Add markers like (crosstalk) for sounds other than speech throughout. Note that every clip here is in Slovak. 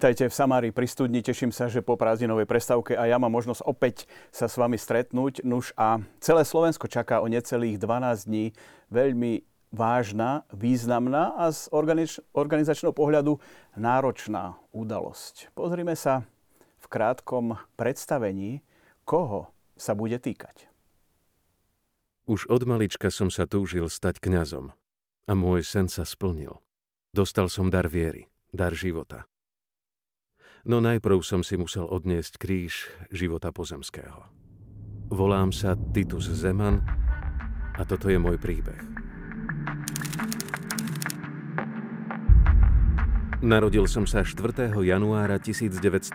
Vítajte v Samári pri studni. Teším sa, že po prázdninovej prestávke a ja mám možnosť opäť sa s vami stretnúť. Nuž a celé Slovensko čaká o necelých 12 dní veľmi vážna, významná a z organič- organizačného pohľadu náročná udalosť. Pozrime sa v krátkom predstavení, koho sa bude týkať. Už od malička som sa túžil stať kňazom a môj sen sa splnil. Dostal som dar viery, dar života. No najprv som si musel odniesť kríž života pozemského. Volám sa Titus Zeman a toto je môj príbeh. Narodil som sa 4. januára 1915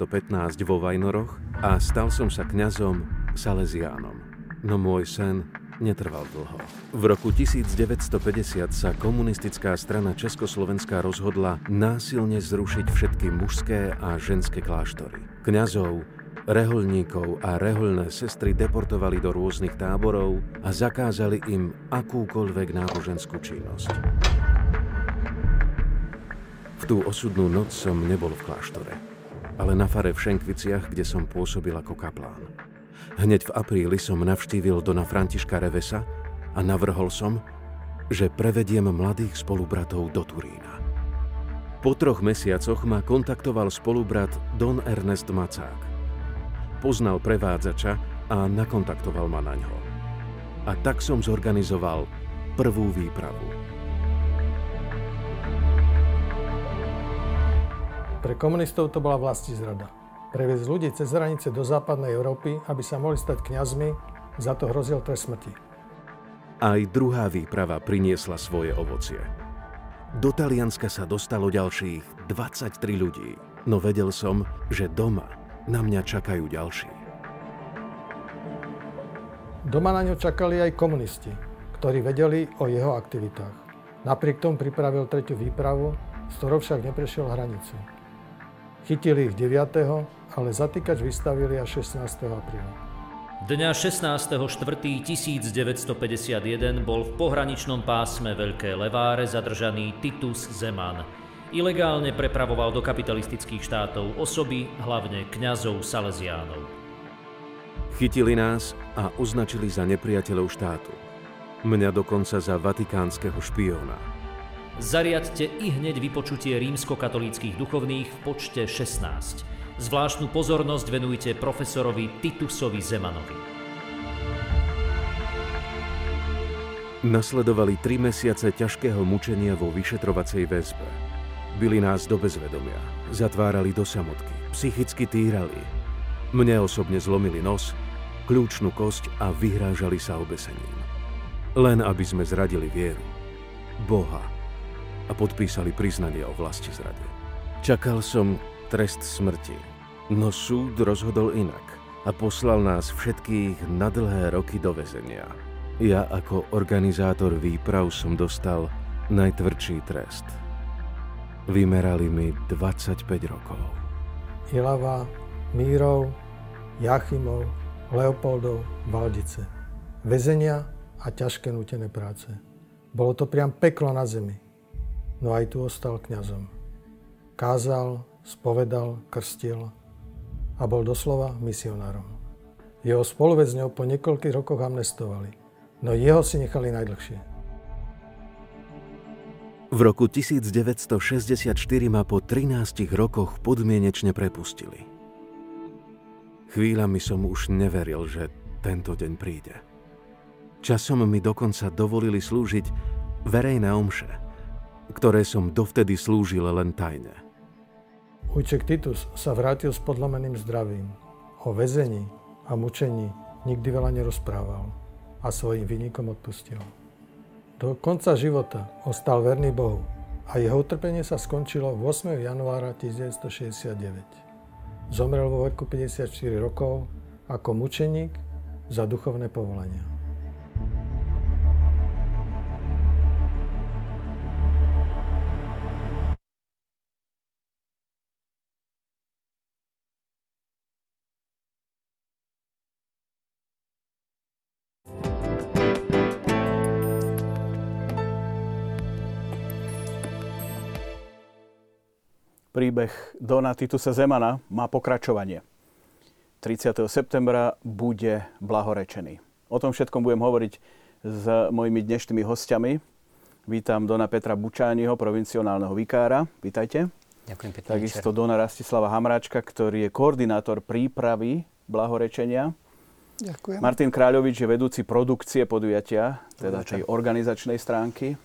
vo Vajnoroch a stal som sa kňazom Salesiánom. No môj sen netrval dlho. V roku 1950 sa komunistická strana Československá rozhodla násilne zrušiť všetky mužské a ženské kláštory. Kňazov, reholníkov a reholné sestry deportovali do rôznych táborov a zakázali im akúkoľvek náboženskú činnosť. V tú osudnú noc som nebol v kláštore, ale na fare v Šenkviciach, kde som pôsobil ako kaplán. Hneď v apríli som navštívil Dona Františka Revesa a navrhol som, že prevediem mladých spolubratov do Turína. Po troch mesiacoch ma kontaktoval spolubrat Don Ernest Macák. Poznal prevádzača a nakontaktoval ma na ňo. A tak som zorganizoval prvú výpravu. Pre komunistov to bola vlasti zrada previesť ľudí cez hranice do západnej Európy, aby sa mohli stať kňazmi, za to hrozil trest smrti. Aj druhá výprava priniesla svoje ovocie. Do Talianska sa dostalo ďalších 23 ľudí, no vedel som, že doma na mňa čakajú ďalší. Doma na ňo čakali aj komunisti, ktorí vedeli o jeho aktivitách. Napriek tomu pripravil tretiu výpravu, z ktorou však neprešiel hranicu. Chytili ich 9 ale zatýkač vystavili až 16. apríla. Dňa 16.4.1951 bol v pohraničnom pásme Veľké Leváre zadržaný Titus Zeman. Ilegálne prepravoval do kapitalistických štátov osoby, hlavne kňazov Salesiánov. Chytili nás a označili za nepriateľov štátu. Mňa dokonca za vatikánskeho špióna. Zariadte i hneď vypočutie rímskokatolíckých duchovných v počte 16. Zvláštnu pozornosť venujte profesorovi Titusovi Zemanovi. Nasledovali tri mesiace ťažkého mučenia vo vyšetrovacej väzbe. Byli nás do bezvedomia, zatvárali do samotky, psychicky týrali. Mne osobne zlomili nos, kľúčnú kosť a vyhrážali sa obesením. Len aby sme zradili vieru, Boha a podpísali priznanie o vlasti zrade. Čakal som trest smrti. No súd rozhodol inak a poslal nás všetkých na dlhé roky do väzenia. Ja ako organizátor výprav som dostal najtvrdší trest. Vymerali mi 25 rokov. Ilava, Mírov, Jachimov, Leopoldov, Valdice. Väzenia a ťažké nutené práce. Bolo to priam peklo na zemi. No aj tu ostal kňazom. Kázal, spovedal, krstil a bol doslova misionárom. Jeho spoluväzňov po niekoľkých rokoch amnestovali, no jeho si nechali najdlhšie. V roku 1964 ma po 13 rokoch podmienečne prepustili. Chvíľami som už neveril, že tento deň príde. Časom mi dokonca dovolili slúžiť verejné omše, ktoré som dovtedy slúžil len tajne. Ujček Titus sa vrátil s podlomeným zdravím. O väzení a mučení nikdy veľa nerozprával a svojim vynikom odpustil. Do konca života ostal verný Bohu a jeho utrpenie sa skončilo 8. januára 1969. Zomrel vo veku 54 rokov ako mučeník za duchovné povolania. Príbeh Dona Titusa Zemana má pokračovanie. 30. septembra bude blahorečený. O tom všetkom budem hovoriť s mojimi dnešnými hostiami. Vítam Dona Petra Bučániho, provincionálneho vikára. Vítajte. Ďakujem pekne. Takisto večer. Dona Rastislava Hamráčka, ktorý je koordinátor prípravy blahorečenia. Ďakujem. Martin Kráľovič je vedúci produkcie podujatia, teda tej organizačnej stránky.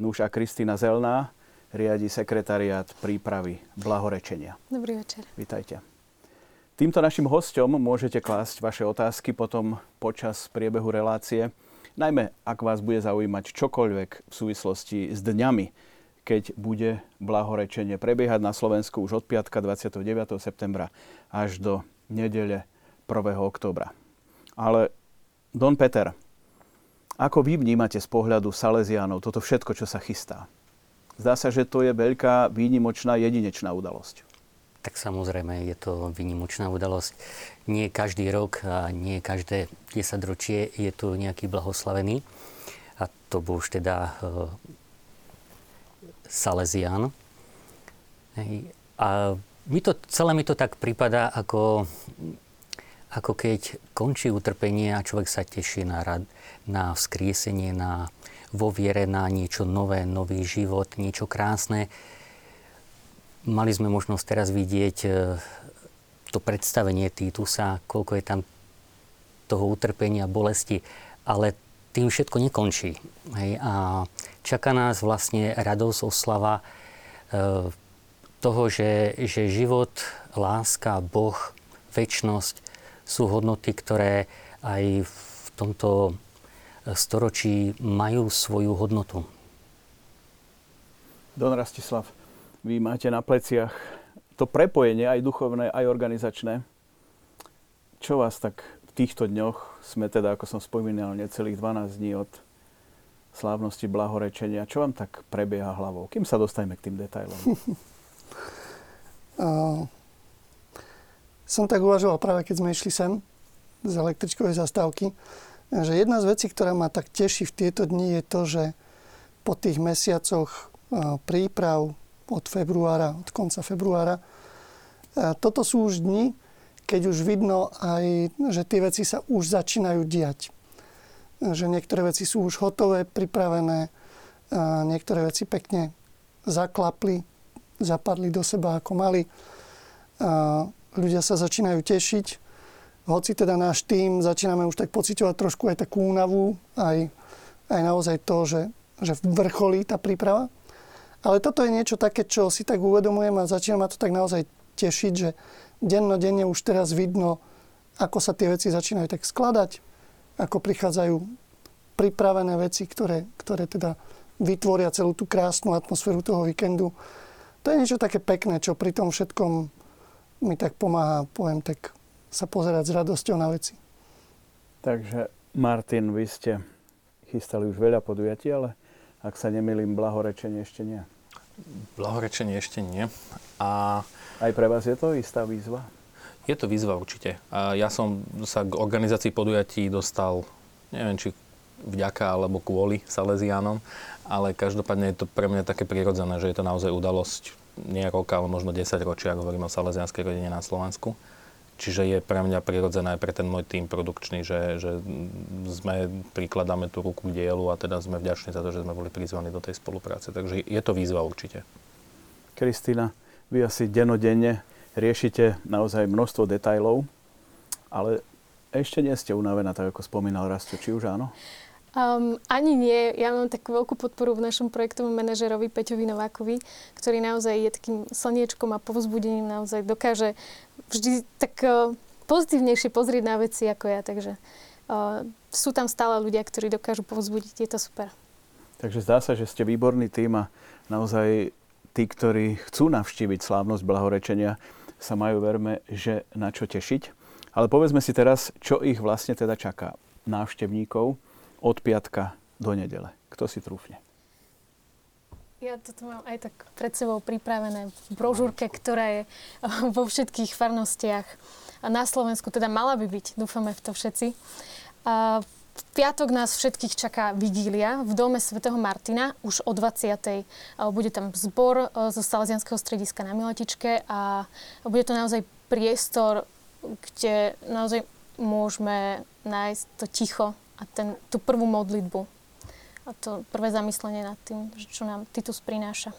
Nuž a Kristýna Zelná, riadi sekretariát prípravy blahorečenia. Dobrý večer. Vítajte. Týmto našim hostom môžete klásť vaše otázky potom počas priebehu relácie, najmä ak vás bude zaujímať čokoľvek v súvislosti s dňami, keď bude blahorečenie prebiehať na Slovensku už od piatka 29. septembra až do nedele 1. októbra. Ale Don Peter, ako vy vnímate z pohľadu Salesiánov toto všetko, čo sa chystá? Zdá sa, že to je veľká, výnimočná, jedinečná udalosť. Tak samozrejme, je to výnimočná udalosť. Nie každý rok a nie každé 10 ročie je tu nejaký blahoslavený. A to bol už teda uh, Salesian. A mi to, celé mi to tak prípada, ako, ako keď končí utrpenie a človek sa teší na, rad, na vzkriesenie, na vo viere na niečo nové, nový život, niečo krásne. Mali sme možnosť teraz vidieť e, to predstavenie Týtusa, koľko je tam toho utrpenia, bolesti, ale tým všetko nekončí. Hej? A čaká nás vlastne radosť, oslava e, toho, že, že život, láska, Boh, väčnosť sú hodnoty, ktoré aj v tomto storočí majú svoju hodnotu. Don Rastislav, vy máte na pleciach to prepojenie aj duchovné, aj organizačné. Čo vás tak v týchto dňoch, sme teda, ako som spomínal, necelých 12 dní od slávnosti blahorečenia, čo vám tak prebieha hlavou? Kým sa dostaneme k tým detailom? (laughs) som tak uvažoval práve, keď sme išli sem z električkovej zastávky, že jedna z vecí, ktorá ma tak teší v tieto dni, je to, že po tých mesiacoch príprav od februára, od konca februára, toto sú už dni, keď už vidno aj, že tie veci sa už začínajú diať. Že niektoré veci sú už hotové, pripravené, niektoré veci pekne zaklapli, zapadli do seba ako mali. Ľudia sa začínajú tešiť, hoci teda náš tým začíname už tak pocitovať trošku aj takú únavu, aj, aj naozaj to, že, že vrcholí tá príprava. Ale toto je niečo také, čo si tak uvedomujem a začína ma to tak naozaj tešiť, že dennodenne už teraz vidno, ako sa tie veci začínajú tak skladať, ako prichádzajú pripravené veci, ktoré, ktoré teda vytvoria celú tú krásnu atmosféru toho víkendu. To je niečo také pekné, čo pri tom všetkom mi tak pomáha, poviem tak, sa pozerať s radosťou na veci. Takže Martin, vy ste chystali už veľa podujatí, ale ak sa nemýlim, blahorečenie ešte nie. Blahorečenie ešte nie. A... Aj pre vás je to istá výzva? Je to výzva určite. A ja som sa k organizácii podujatí dostal, neviem, či vďaka alebo kvôli Salesianom, ale každopádne je to pre mňa také prirodzené, že je to naozaj udalosť nie roka, ale možno 10 ročia, ak hovorím o salesianskej rodine na Slovensku. Čiže je pre mňa prirodzené aj pre ten môj tým produkčný, že, že sme, prikladáme tú ruku k dielu a teda sme vďační za to, že sme boli prizvaní do tej spolupráce. Takže je to výzva určite. Kristýna, vy asi denodenne riešite naozaj množstvo detajlov, ale ešte nie ste unavená, tak ako spomínal Rasto, či už áno? Um, ani nie. Ja mám takú veľkú podporu v našom projektovom manažerovi Peťovi Novákovi, ktorý naozaj je takým slniečkom a povzbudením, naozaj dokáže vždy tak uh, pozitívnejšie pozrieť na veci ako ja. Takže uh, sú tam stále ľudia, ktorí dokážu povzbudiť. Je to super. Takže zdá sa, že ste výborný tým a naozaj tí, ktorí chcú navštíviť slávnosť blahorečenia, sa majú verme, že na čo tešiť. Ale povedzme si teraz, čo ich vlastne teda čaká návštevníkov od piatka do nedele. Kto si trúfne? Ja toto mám aj tak pred sebou pripravené v brožúrke, ktorá je vo všetkých farnostiach a na Slovensku, teda mala by byť, dúfame v to všetci. A piatok nás všetkých čaká vigília v dome svätého Martina už o 20. Bude tam zbor zo Salesianského strediska na Miletičke a bude to naozaj priestor, kde naozaj môžeme nájsť to ticho a ten, tú prvú modlitbu a to prvé zamyslenie nad tým, čo nám Titus prináša.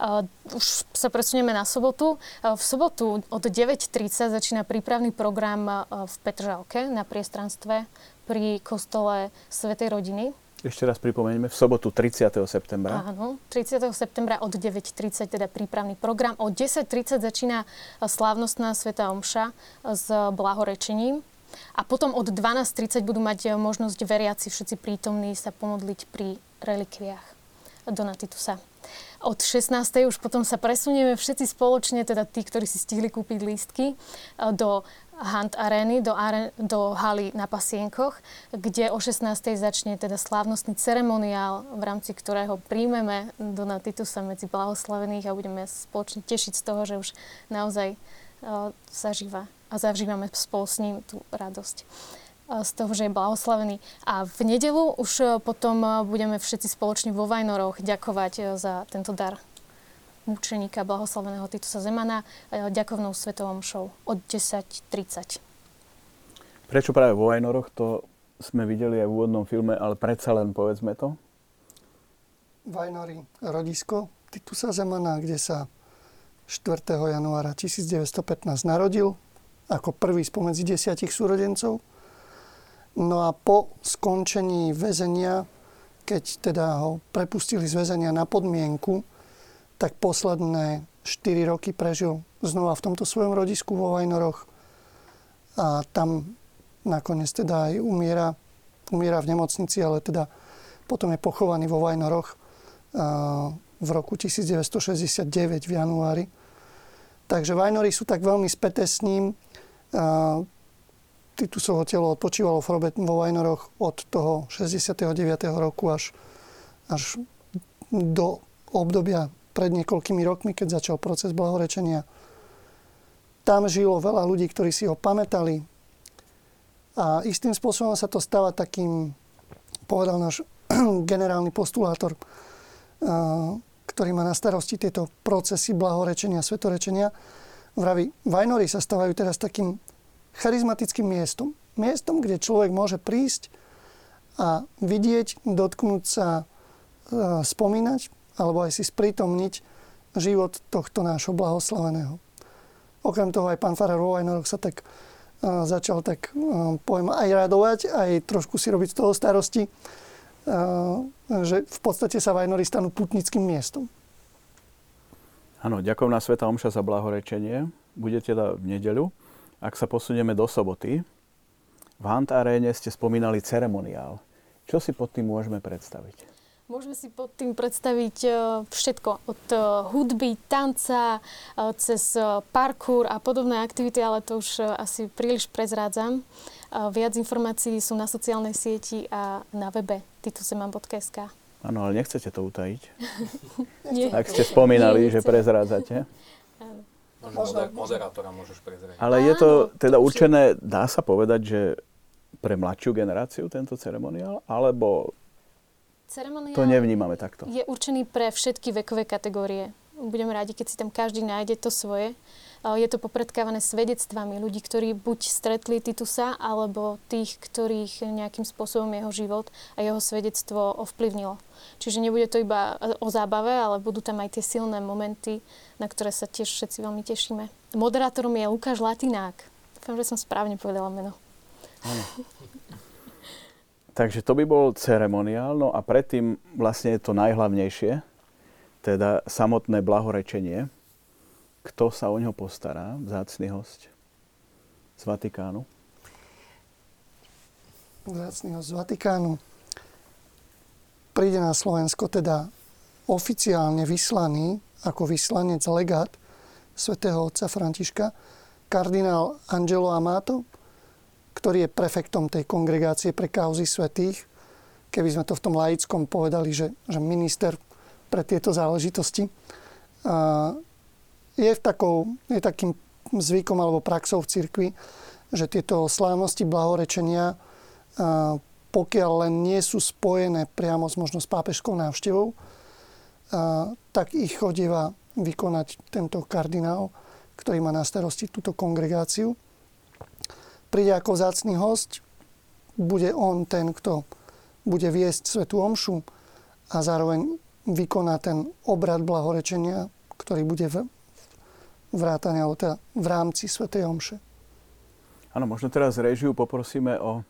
Uh, už sa presunieme na sobotu. Uh, v sobotu od 9.30 začína prípravný program uh, v Petržalke na priestranstve pri kostole Svetej rodiny. Ešte raz pripomeňme, v sobotu 30. septembra. Áno, 30. septembra od 9.30 teda prípravný program. O 10.30 začína slávnostná Sveta Omša s blahorečením. A potom od 12.30 budú mať možnosť veriaci všetci prítomní sa pomodliť pri relikviách Donatitusa. Od 16. už potom sa presunieme všetci spoločne, teda tí, ktorí si stihli kúpiť lístky, do Hunt Areny, do, are, do haly na Pasienkoch, kde o 16. začne teda slávnostný ceremoniál, v rámci ktorého príjmeme Dona Titusa medzi blahoslavených a budeme spoločne tešiť z toho, že už naozaj uh, zažíva a zažívame spolu s ním tú radosť z toho, že je blahoslavený. A v nedelu už e, potom e, budeme všetci spoločne vo Vajnoroch ďakovať e, za tento dar mučeníka blahoslaveného Titusa Zemana ďakovnou svetovom show od 10.30. Prečo práve vo Vajnoroch? To sme videli aj v úvodnom filme, ale predsa len povedzme to. Vajnory, rodisko Titusa Zemana, kde sa 4. januára 1915 narodil ako prvý spomedzi desiatich súrodencov No a po skončení väzenia, keď teda ho prepustili z väzenia na podmienku, tak posledné 4 roky prežil znova v tomto svojom rodisku vo Vajnoroch a tam nakoniec teda aj umiera, umiera v nemocnici, ale teda potom je pochovaný vo Vajnoroch v roku 1969 v januári. Takže Vajnory sú tak veľmi späté s ním. Titusovho telo odpočívalo vo Vajnoroch od toho 69. roku až, až do obdobia pred niekoľkými rokmi, keď začal proces blahorečenia. Tam žilo veľa ľudí, ktorí si ho pamätali. A istým spôsobom sa to stáva takým, povedal náš (clears throat) generálny postulátor, ktorý má na starosti tieto procesy blahorečenia, svetorečenia. Vraví, Vajnory sa stávajú teraz takým charizmatickým miestom. Miestom, kde človek môže prísť a vidieť, dotknúť sa, e, spomínať alebo aj si sprítomniť život tohto nášho blahoslaveného. Okrem toho aj pán Farar Vojnorok sa tak uh, začal tak, uh, poviem, aj radovať, aj trošku si robiť z toho starosti, že v podstate sa Vajnory stanú putnickým miestom. Áno, na Sveta Omša za blahorečenie. Bude teda v nedeľu. Ak sa posunieme do soboty, v Hunt Aréne ste spomínali ceremoniál. Čo si pod tým môžeme predstaviť? Môžeme si pod tým predstaviť e, všetko. Od e, hudby, tanca, e, cez parkour a podobné aktivity, ale to už asi príliš prezrádzam. Viac informácií sú na sociálnej sieti a na webe titusemam.sk. Áno, ale nechcete to utajiť? (laughs) Ak ste spomínali, Nie, že prezrádzate. Možno moderátora môžeš prezrieť. Ale je to teda určené, dá sa povedať, že pre mladšiu generáciu tento ceremoniál, alebo ceremoniál to nevnímame takto? Je určený pre všetky vekové kategórie. Budeme rádi, keď si tam každý nájde to svoje. Je to popredkávané svedectvami ľudí, ktorí buď stretli Titusa, alebo tých, ktorých nejakým spôsobom jeho život a jeho svedectvo ovplyvnilo. Čiže nebude to iba o zábave, ale budú tam aj tie silné momenty, na ktoré sa tiež všetci veľmi tešíme. Moderátorom je Lukáš Latinák. Dúfam, že som správne povedala meno. Ano. (laughs) Takže to by bol ceremoniál, no a predtým vlastne je to najhlavnejšie, teda samotné blahorečenie. Kto sa o ňo postará, vzácný host z Vatikánu? Vzácný host z Vatikánu príde na Slovensko teda oficiálne vyslaný ako vyslanec legát svätého otca Františka, kardinál Angelo Amato, ktorý je prefektom tej kongregácie pre kauzy svetých. Keby sme to v tom laickom povedali, že, že minister pre tieto záležitosti. Je, takou, je takým zvykom alebo praxou v cirkvi, že tieto slávnosti blahorečenia pokiaľ len nie sú spojené priamo s možno s pápežskou návštevou, tak ich chodieva vykonať tento kardinál, ktorý má na starosti túto kongregáciu. Príde ako zácný host, bude on ten, kto bude viesť Svetú Omšu a zároveň vykoná ten obrad blahorečenia, ktorý bude vrátane, alebo teda v rámci Svetej Omše. Áno, možno teraz režiu poprosíme o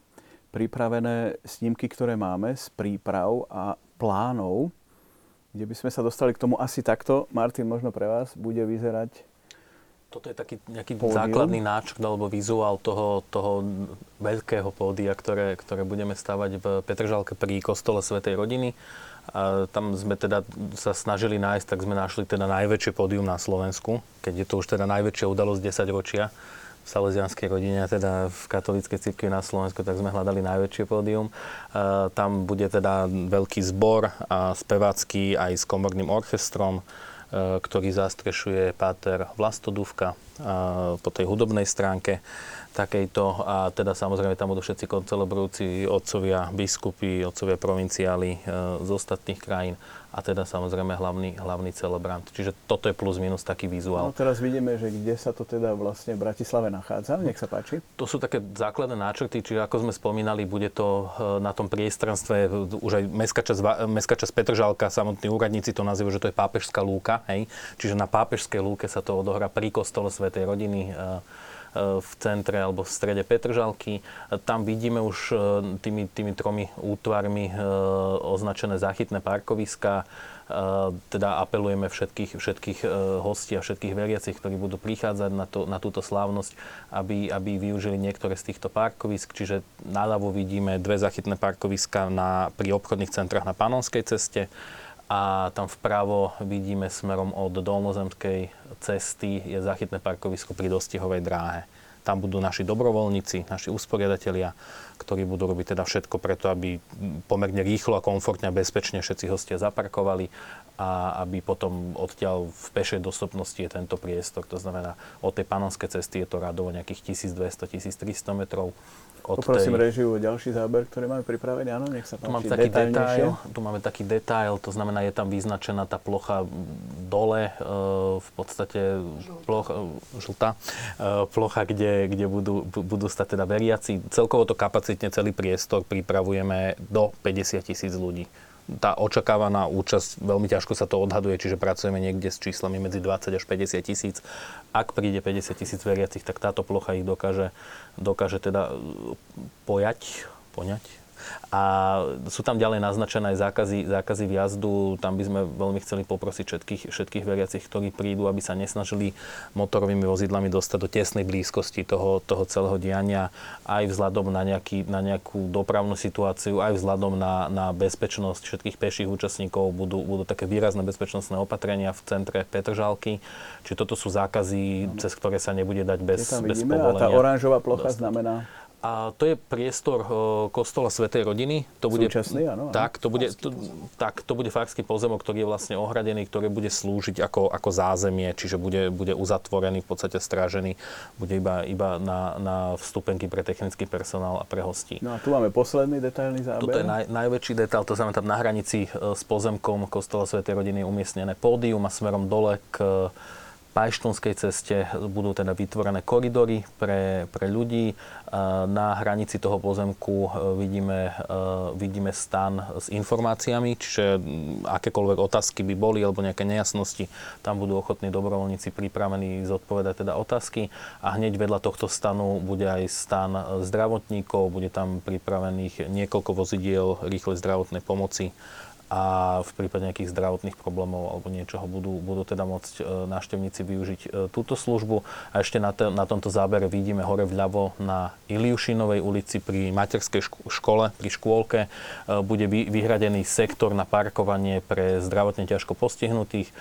pripravené snímky, ktoré máme z príprav a plánov, kde by sme sa dostali k tomu asi takto. Martin, možno pre vás bude vyzerať toto je taký nejaký pódium. základný náčrt alebo vizuál toho, toho veľkého pódia, ktoré, ktoré budeme stavať v Petržalke pri kostole Svetej rodiny. A tam sme teda sa snažili nájsť, tak sme našli teda najväčšie pódium na Slovensku, keď je to už teda najväčšia udalosť 10 ročia v salesianskej rodine, teda v katolíckej cirkvi na Slovensku, tak sme hľadali najväčšie pódium. E, tam bude teda veľký zbor a spevácky aj s komorným orchestrom, e, ktorý zastrešuje páter Vlastodúvka e, po tej hudobnej stránke takejto. A teda samozrejme tam budú všetci koncelebrujúci otcovia, biskupy, otcovia provinciáli z ostatných krajín a teda samozrejme hlavný, hlavný celebrant. Čiže toto je plus minus taký vizuál. No teraz vidíme, že kde sa to teda vlastne v Bratislave nachádza. Nech sa páči. To sú také základné náčrty, čiže ako sme spomínali, bude to e, na tom priestranstve už aj mestská časť, mestská časť Petržalka, samotní úradníci to nazývajú, že to je pápežská lúka. Hej? Čiže na pápežskej lúke sa to odohrá pri kostole Svetej rodiny e, v centre alebo v strede Petržalky. Tam vidíme už e, tými, tými tromi útvarmi e, označené záchytné parkoviska. E, teda apelujeme všetkých, všetkých hostí a všetkých veriacich, ktorí budú prichádzať na, to, na túto slávnosť, aby, aby využili niektoré z týchto parkovisk. Čiže naľavo vidíme dve záchytné parkoviska na, pri obchodných centrách na Panonskej ceste a tam vpravo vidíme smerom od Dolnozemskej cesty je zachytné parkovisko pri dostihovej dráhe. Tam budú naši dobrovoľníci, naši usporiadatelia, ktorí budú robiť teda všetko preto, aby pomerne rýchlo a komfortne a bezpečne všetci hostia zaparkovali a aby potom odtiaľ v pešej dostupnosti je tento priestor. To znamená, od tej panonskej cesty je to radovo nejakých 1200-1300 metrov od Poprosím tej... režiu o ďalší záber, ktorý máme pripravený. Áno, nech sa páči. Tu máme taký detail, tu máme taký detail, to znamená, je tam vyznačená tá plocha dole, e, v podstate plocha, žltá, e, plocha, kde, kde budú, budú stať teda veriaci. Celkovo to kapacitne celý priestor pripravujeme do 50 tisíc ľudí tá očakávaná účasť, veľmi ťažko sa to odhaduje, čiže pracujeme niekde s číslami medzi 20 až 50 tisíc. Ak príde 50 tisíc veriacich, tak táto plocha ich dokáže, dokáže teda pojať, poňať, a sú tam ďalej naznačené aj zákazy, zákazy vjazdu. Tam by sme veľmi chceli poprosiť všetkých, všetkých veriacich, ktorí prídu, aby sa nesnažili motorovými vozidlami dostať do tesnej blízkosti toho, toho celého diania, aj vzhľadom na, nejaký, na nejakú dopravnú situáciu, aj vzhľadom na, na bezpečnosť všetkých peších účastníkov. Budú, budú také výrazné bezpečnostné opatrenia v centre Petržalky. Čiže toto sú zákazy, cez ktoré sa nebude dať bez, bez povolenia. A tá oranžová plocha dostať. znamená? A to je priestor kostola Svetej rodiny. To bude, Súčasný, áno. Tak, to bude, to, tak, to bude farský pozemok, ktorý je vlastne ohradený, ktorý bude slúžiť ako, ako zázemie, čiže bude, bude uzatvorený, v podstate strážený, bude iba, iba na, na vstupenky pre technický personál a pre hostí. No a tu máme posledný detailný záber. Toto je naj, najväčší detail, to znamená tam na hranici e, s pozemkom kostola Svetej rodiny je umiestnené pódium a smerom dole k Pajštonskej ceste budú teda vytvorené koridory pre, pre ľudí. Na hranici toho pozemku e, vidíme, e, vidíme stan s informáciami, čiže akékoľvek otázky by boli alebo nejaké nejasnosti, tam budú ochotní dobrovoľníci pripravení zodpovedať teda otázky. A hneď vedľa tohto stanu bude aj stan zdravotníkov, bude tam pripravených niekoľko vozidiel rýchlej zdravotnej pomoci a v prípade nejakých zdravotných problémov alebo niečoho budú, budú teda môcť e, návštevníci využiť e, túto službu. A ešte na, te, na tomto zábere vidíme hore vľavo na Iliušinovej ulici pri materskej škole, pri škôlke, e, bude vy, vyhradený sektor na parkovanie pre zdravotne ťažko postihnutých.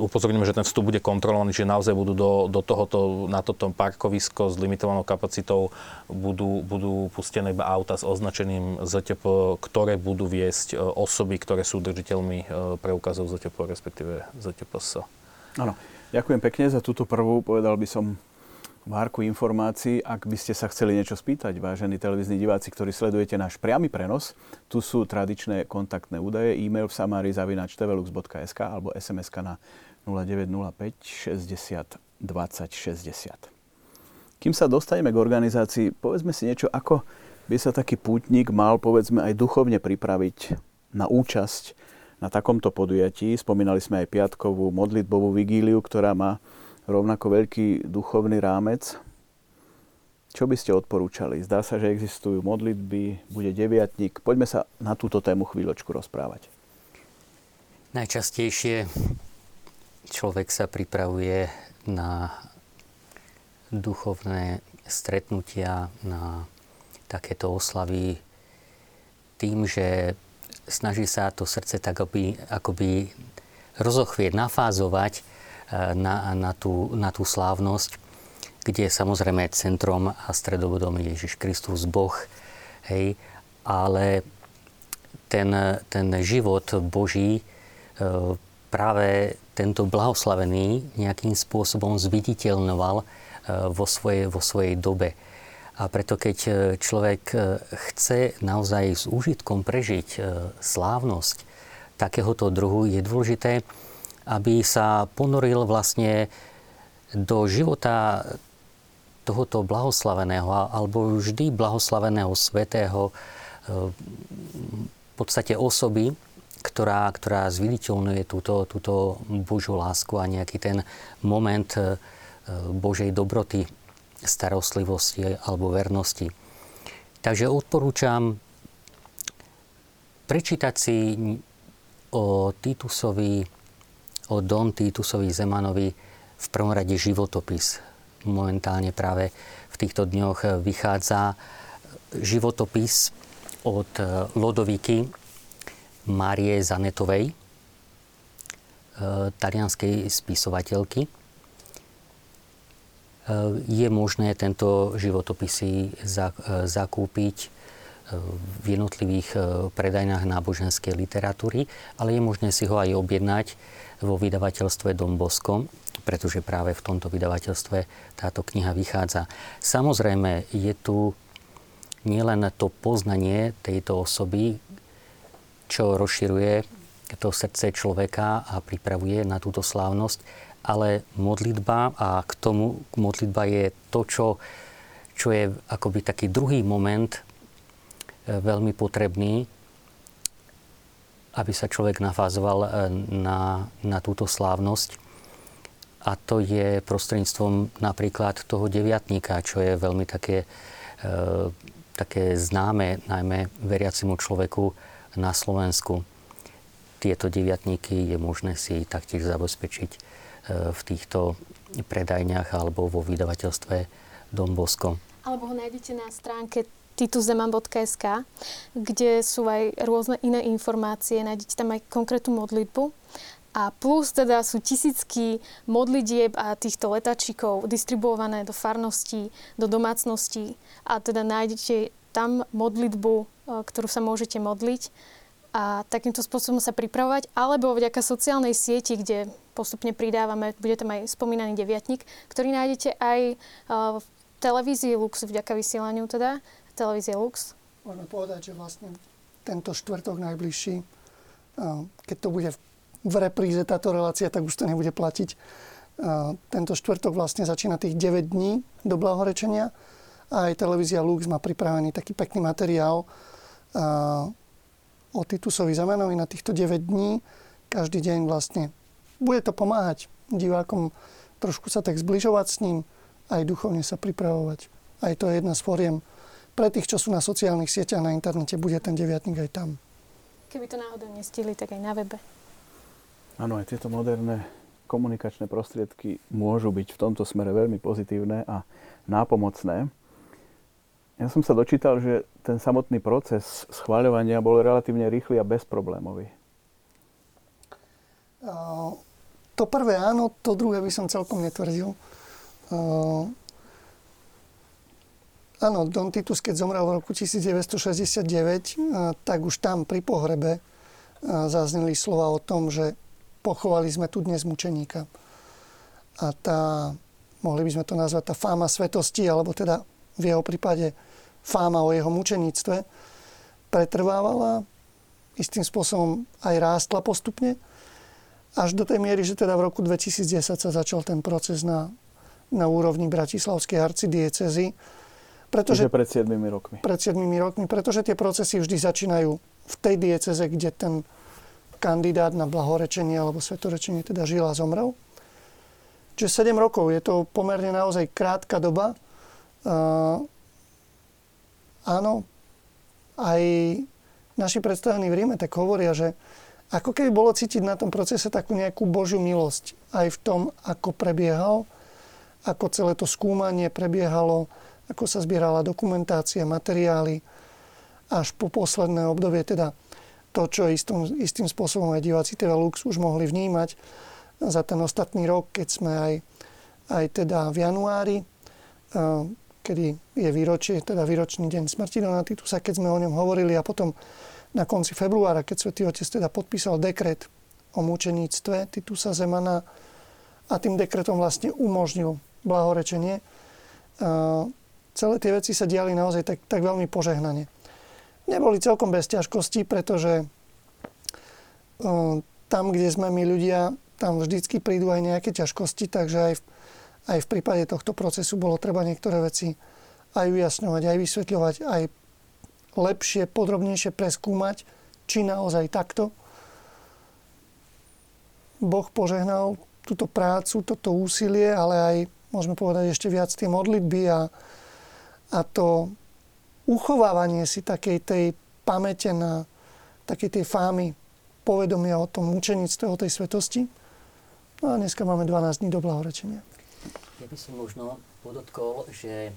Upozorňujem, že ten vstup bude kontrolovaný, že naozaj budú do, do tohoto, na toto parkovisko s limitovanou kapacitou budú, budú pustené iba auta s označeným ZTP, ktoré budú viesť osoby, ktoré sú držiteľmi e, preukazov ZTP, respektíve ZTPS. Áno. Ďakujem pekne za túto prvú, povedal by som, várku informácií. Ak by ste sa chceli niečo spýtať, vážení televízni diváci, ktorí sledujete náš priamy prenos, tu sú tradičné kontaktné údaje, e-mail v samári zavinač.tvlux.sk alebo sms na 0905 60 20 60. Kým sa dostaneme k organizácii, povedzme si niečo, ako by sa taký pútnik mal povedzme aj duchovne pripraviť na účasť na takomto podujatí. Spomínali sme aj piatkovú modlitbovú vigíliu, ktorá má rovnako veľký duchovný rámec. Čo by ste odporúčali? Zdá sa, že existujú modlitby, bude deviatník. Poďme sa na túto tému chvíľočku rozprávať. Najčastejšie človek sa pripravuje na duchovné stretnutia, na takéto oslavy tým, že snaží sa to srdce tak akoby, akoby rozochvieť, nafázovať e, na, na, tú, na tú slávnosť, kde je samozrejme centrom a stredobodom Ježiš Kristus, Boh. Hej, ale ten, ten život Boží e, práve tento blahoslavený nejakým spôsobom zviditeľnoval e, vo svojej, vo svojej dobe. A preto keď e, človek e, chce naozaj s úžitkom prežiť e, slávnosť takéhoto druhu, je dôležité, aby sa ponoril vlastne do života tohoto blahoslaveného alebo vždy blahoslaveného svetého v podstate osoby, ktorá, ktorá zviditeľňuje túto, túto Božiu lásku a nejaký ten moment Božej dobroty starostlivosti alebo vernosti. Takže odporúčam prečítať si o Titusovi, o Don Titusovi Zemanovi v prvom rade životopis. Momentálne práve v týchto dňoch vychádza životopis od Lodoviky Márie Zanetovej, talianskej spisovateľky je možné tento životopisy zakúpiť e, v jednotlivých predajnách náboženskej literatúry, ale je možné si ho aj objednať vo vydavateľstve Dom Bosko, pretože práve v tomto vydavateľstve táto kniha vychádza. Samozrejme, je tu nielen to poznanie tejto osoby, čo rozširuje to srdce človeka a pripravuje na túto slávnosť, ale modlitba a k tomu modlitba je to, čo, čo je akoby taký druhý moment e, veľmi potrebný, aby sa človek nafázoval e, na, na túto slávnosť. A to je prostredníctvom napríklad toho deviatníka, čo je veľmi také, e, také známe najmä veriacimu človeku na Slovensku. Tieto deviatníky je možné si taktiež zabezpečiť v týchto predajniach alebo vo vydavateľstve Dom Bosko. Alebo ho nájdete na stránke tituzeman.sk, kde sú aj rôzne iné informácie, nájdete tam aj konkrétnu modlitbu. A plus teda sú tisícky modlitieb a týchto letačikov distribuované do farností, do domácností a teda nájdete tam modlitbu, e, ktorú sa môžete modliť a takýmto spôsobom sa pripravovať, alebo vďaka sociálnej sieti, kde postupne pridávame, bude tam aj spomínaný deviatník, ktorý nájdete aj v televízii Lux, vďaka vysielaniu teda, televízie Lux. Môžeme povedať, že vlastne tento štvrtok najbližší, keď to bude v repríze táto relácia, tak už to nebude platiť. Tento štvrtok vlastne začína tých 9 dní do blahorečenia a aj televízia Lux má pripravený taký pekný materiál o Titusovi Zamenovi na týchto 9 dní. Každý deň vlastne bude to pomáhať divákom trošku sa tak zbližovať s ním, aj duchovne sa pripravovať. Aj to je jedna z fóriem. Pre tých, čo sú na sociálnych sieťach na internete, bude ten deviatník aj tam. Keby to náhodou nestihli, tak aj na webe. Áno, aj tieto moderné komunikačné prostriedky môžu byť v tomto smere veľmi pozitívne a nápomocné. Ja som sa dočítal, že ten samotný proces schváľovania bol relatívne rýchly a bezproblémový. To prvé áno, to druhé by som celkom netvrdil. Áno, Don Titus, keď zomrel v roku 1969, tak už tam pri pohrebe zazneli slova o tom, že pochovali sme tu dnes mučeníka. A tá mohli by sme to nazvať tá fáma svetosti, alebo teda v jeho prípade fáma o jeho mučeníctve, pretrvávala, istým spôsobom aj rástla postupne, až do tej miery, že teda v roku 2010 sa začal ten proces na, na úrovni Bratislavskej arcidiecezy. Pretože, Čiže pred 7 rokmi. Pred 7 rokmi, pretože tie procesy vždy začínajú v tej dieceze, kde ten kandidát na blahorečenie alebo svetorečenie teda žil a zomrel. Čiže 7 rokov je to pomerne naozaj krátka doba. Uh, áno, aj naši predstavení v Ríme tak hovoria, že ako keby bolo cítiť na tom procese takú nejakú Božiu milosť aj v tom, ako prebiehal, ako celé to skúmanie prebiehalo, ako sa zbierala dokumentácia, materiály, až po posledné obdobie, teda to, čo istým, istým spôsobom aj diváci TV Lux už mohli vnímať za ten ostatný rok, keď sme aj, aj teda v januári, kedy je výročie, teda výročný deň smrti Donatitusa, keď sme o ňom hovorili a potom na konci februára, keď svätý Otec teda podpísal dekret o mučeníctve Titusa Zemana a tým dekretom vlastne umožnil blahorečenie. Celé tie veci sa diali naozaj tak, tak veľmi požehnane. Neboli celkom bez ťažkostí, pretože tam, kde sme my ľudia, tam vždycky prídu aj nejaké ťažkosti, takže aj v, aj v prípade tohto procesu bolo treba niektoré veci aj ujasňovať, aj vysvetľovať, aj lepšie, podrobnejšie preskúmať, či naozaj takto. Boh požehnal túto prácu, toto úsilie, ale aj, môžeme povedať ešte viac, tie modlitby a, a to uchovávanie si takej tej pamäte na takej tej fámy povedomia o tom mučenictve, o tej svetosti. No a dneska máme 12 dní do blahorečenia. Ja by som možno podotkol, že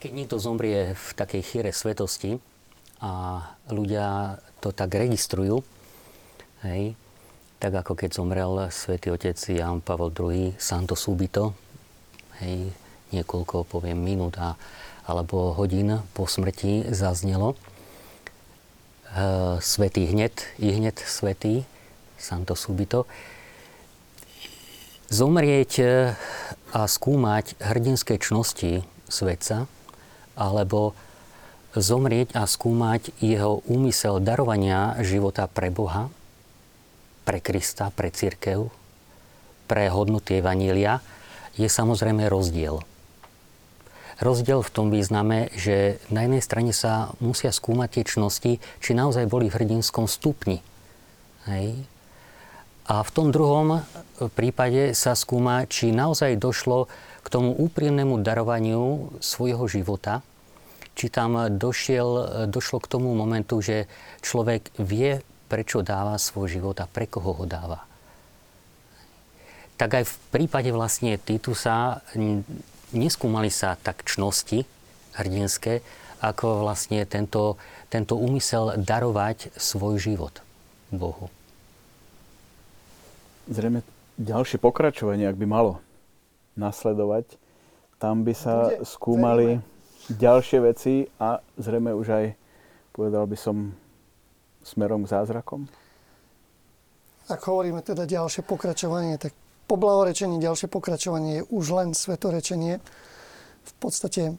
keď niekto zomrie v takej chýre svetosti a ľudia to tak registrujú, hej, tak ako keď zomrel svätý otec Jan Pavel II, Santo Subito, hej, niekoľko, poviem, minút a, alebo hodín po smrti zaznelo. E, svetý hneď, i hneď svetý, Santo Subito. Zomrieť a skúmať hrdinské čnosti svetca, alebo zomrieť a skúmať jeho úmysel darovania života pre Boha, pre Krista, pre církev, pre hodnoty Evanília, je samozrejme rozdiel. Rozdiel v tom význame, že na jednej strane sa musia skúmať tie čnosti, či naozaj boli v hrdinskom stupni. Hej. A v tom druhom prípade sa skúma, či naozaj došlo k tomu úprimnému darovaniu svojho života, či tam došiel, došlo k tomu momentu, že človek vie, prečo dáva svoj život a pre koho ho dáva. Tak aj v prípade vlastne Titusa neskúmali sa tak čnosti hrdinské, ako vlastne tento, tento úmysel darovať svoj život Bohu. Zrejme ďalšie pokračovanie, ak by malo nasledovať, tam by sa Bude, skúmali ďalšie veci a zrejme už aj, povedal by som, smerom k zázrakom? Ak hovoríme teda ďalšie pokračovanie, tak po blahorečení ďalšie pokračovanie je už len svetorečenie. V podstate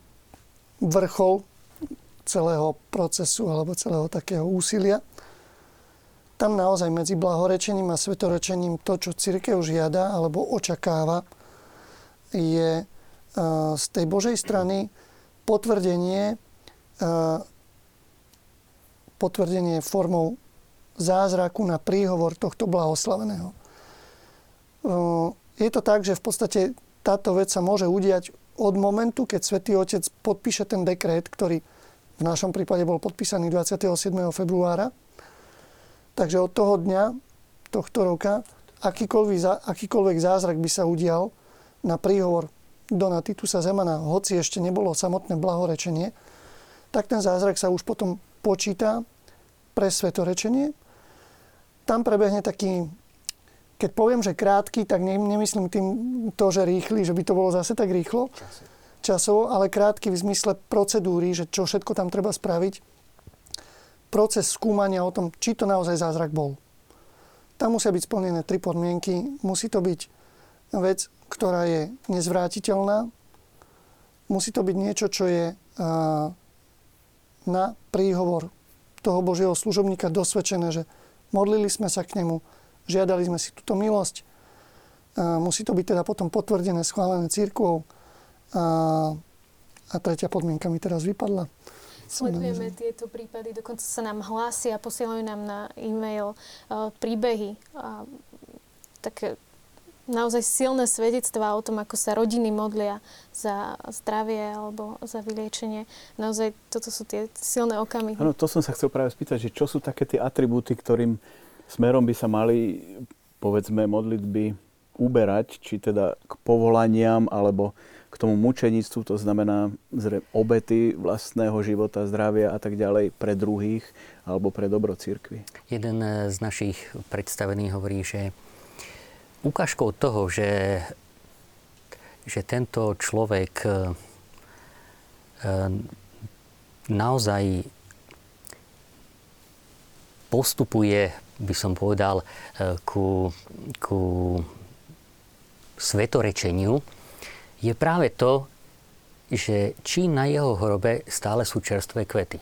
vrchol celého procesu alebo celého takého úsilia. Tam naozaj medzi blahorečením a svetorečením to, čo církev žiada alebo očakáva, je z tej Božej strany potvrdenie, potvrdenie formou zázraku na príhovor tohto blahoslaveného. Je to tak, že v podstate táto vec sa môže udiať od momentu, keď svätý Otec podpíše ten dekret, ktorý v našom prípade bol podpísaný 27. februára. Takže od toho dňa, tohto roka, akýkoľvek, akýkoľvek zázrak by sa udial na príhovor Dona Titusa Zemana, hoci ešte nebolo samotné blahorečenie, tak ten zázrak sa už potom počíta pre svetorečenie. Tam prebehne taký, keď poviem, že krátky, tak nemyslím tým to, že rýchly, že by to bolo zase tak rýchlo, časovo, ale krátky v zmysle procedúry, že čo všetko tam treba spraviť. Proces skúmania o tom, či to naozaj zázrak bol. Tam musia byť splnené tri podmienky. Musí to byť vec, ktorá je nezvrátiteľná. Musí to byť niečo, čo je na príhovor toho Božieho služobníka dosvedčené, že modlili sme sa k nemu, žiadali sme si túto milosť. Musí to byť teda potom potvrdené, schválené církvou. A, a tretia podmienka mi teraz vypadla. Sledujeme tieto prípady, dokonca sa nám hlásia, posielajú nám na e-mail uh, príbehy. Uh, také naozaj silné svedectvá o tom, ako sa rodiny modlia za zdravie alebo za vyliečenie. Naozaj toto sú tie silné okamihy. Áno, to som sa chcel práve spýtať, že čo sú také tie atribúty, ktorým smerom by sa mali, povedzme, modlitby uberať, či teda k povolaniam alebo k tomu mučenictvu, to znamená zrejme obety vlastného života, zdravia a tak ďalej pre druhých alebo pre dobro církvy. Jeden z našich predstavených hovorí, že ukážkou toho, že, že tento človek e, naozaj postupuje, by som povedal, e, ku, ku svetorečeniu, je práve to, že či na jeho hrobe stále sú čerstvé kvety.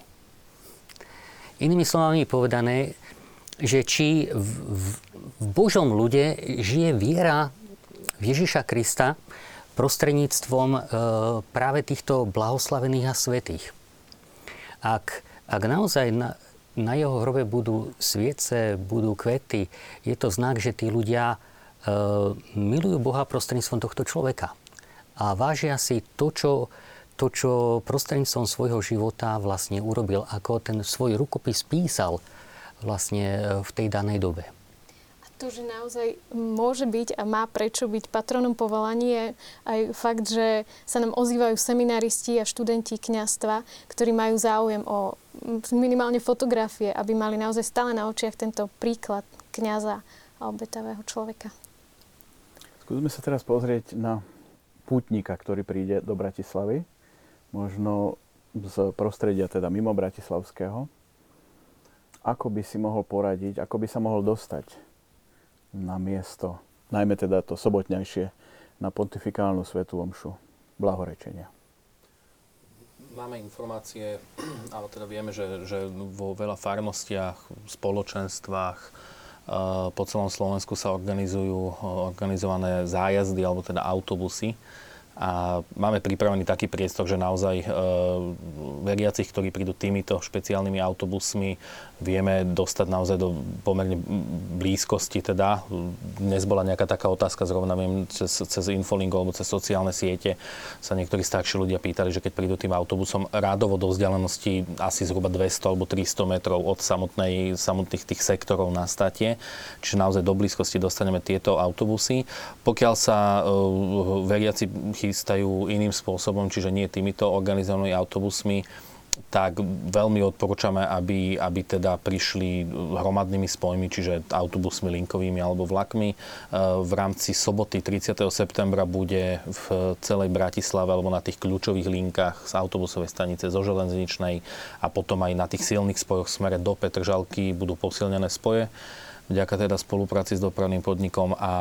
Inými slovami povedané, že či v, v, Božom ľude žije viera v Ježiša Krista prostredníctvom e, práve týchto blahoslavených a svetých. Ak, ak naozaj na, na jeho hrobe budú sviece, budú kvety, je to znak, že tí ľudia e, milujú Boha prostredníctvom tohto človeka a vážia si to, čo, to, čo prostredníctvom svojho života vlastne urobil, ako ten svoj rukopis písal vlastne e, v tej danej dobe. A to, že naozaj môže byť a má prečo byť patronom povolaní, je aj fakt, že sa nám ozývajú seminaristi a študenti kňastva, ktorí majú záujem o minimálne fotografie, aby mali naozaj stále na očiach tento príklad kňaza a obetavého človeka. Skúsme sa teraz pozrieť na pútnika, ktorý príde do Bratislavy, možno z prostredia teda mimo Bratislavského, ako by si mohol poradiť, ako by sa mohol dostať na miesto, najmä teda to sobotnejšie, na pontifikálnu svetú omšu blahorečenia. Máme informácie, (clears throat) ale teda vieme, že, že vo veľa farnostiach, spoločenstvách, po celom Slovensku sa organizujú organizované zájazdy alebo teda autobusy a máme pripravený taký priestor, že naozaj e, veriacich, ktorí prídu týmito špeciálnymi autobusmi, vieme dostať naozaj do pomerne blízkosti. Teda. Dnes bola nejaká taká otázka, zrovna viem, cez, cez Infolink alebo cez sociálne siete sa niektorí starší ľudia pýtali, že keď prídu tým autobusom rádovo do vzdialenosti asi zhruba 200 alebo 300 metrov od samotnej, samotných tých sektorov na statie, čiže naozaj do blízkosti dostaneme tieto autobusy. Pokiaľ sa uh, veriaci chystajú iným spôsobom, čiže nie týmito organizovanými autobusmi, tak veľmi odporúčame, aby, aby teda prišli hromadnými spojmi, čiže autobusmi linkovými alebo vlakmi. E, v rámci soboty 30. septembra bude v celej Bratislave alebo na tých kľúčových linkách z autobusovej stanice zo železničnej a potom aj na tých silných spojoch smere do Petržalky budú posilnené spoje vďaka teda spolupráci s dopravným podnikom a, a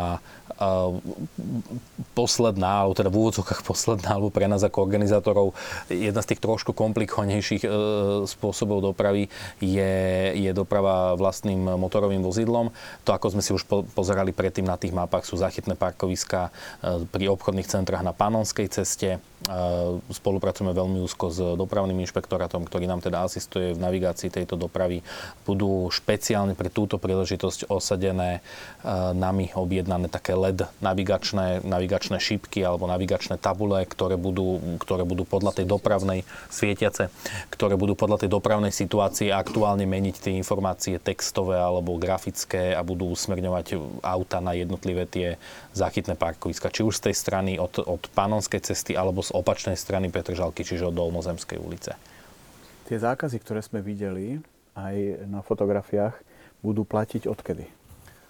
posledná, alebo teda v úvodzovkách posledná, alebo pre nás ako organizátorov, jedna z tých trošku komplikovanejších e, spôsobov dopravy je, je doprava vlastným motorovým vozidlom. To, ako sme si už po, pozerali predtým na tých mapách, sú zachytné parkoviska e, pri obchodných centrách na Panonskej ceste, Spolupracujeme veľmi úzko s dopravným inšpektorátom, ktorý nám teda asistuje v navigácii tejto dopravy. Budú špeciálne pre túto príležitosť osadené nami objednané také LED navigačné, navigačné šípky alebo navigačné tabule, ktoré budú, ktoré budú podľa tej dopravnej svietiace, ktoré budú podľa tej dopravnej situácie aktuálne meniť tie informácie textové alebo grafické a budú usmerňovať auta na jednotlivé tie záchytné parkoviska. Či už z tej strany od, od Panonskej cesty alebo z opačnej strany Petržalky, čiže od Dolmozemskej ulice. Tie zákazy, ktoré sme videli aj na fotografiách, budú platiť odkedy?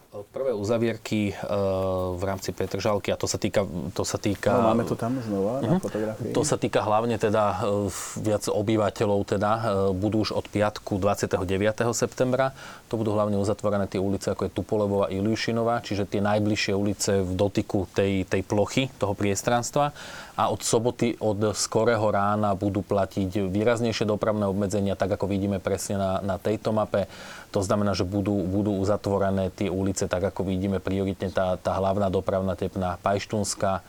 Prvé uzavierky uh, v rámci Petržalky, a to sa týka... To sa týka no, máme to tam znova uh-huh. na mhm. fotografii. To sa týka hlavne teda uh, viac obyvateľov, teda uh, budú už od piatku 29. septembra. To budú hlavne uzatvorené tie ulice, ako je Tupolevova a Iliušinová, čiže tie najbližšie ulice v dotyku tej, tej plochy, toho priestranstva a od soboty od skorého rána budú platiť výraznejšie dopravné obmedzenia, tak ako vidíme presne na, na tejto mape. To znamená, že budú, budú uzatvorené tie ulice, tak ako vidíme prioritne tá, tá hlavná dopravná tepná Pajštúnska,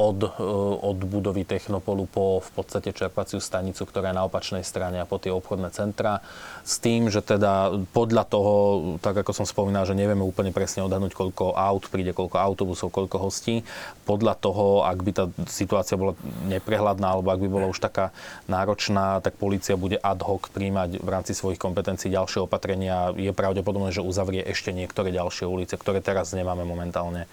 od, e, od budovy Technopolu po v podstate čerpaciu stanicu, ktorá je na opačnej strane a po tie obchodné centra. S tým, že teda podľa toho, tak ako som spomínal, že nevieme úplne presne odhadnúť, koľko aut príde, koľko autobusov, koľko hostí. Podľa toho, ak by tá situácia bola neprehľadná alebo ak by bola už taká náročná, tak policia bude ad hoc príjmať v rámci svojich kompetencií ďalšie opatrenia. Je pravdepodobné, že uzavrie ešte niektoré ďalšie ulice, ktoré teraz nemáme momentálne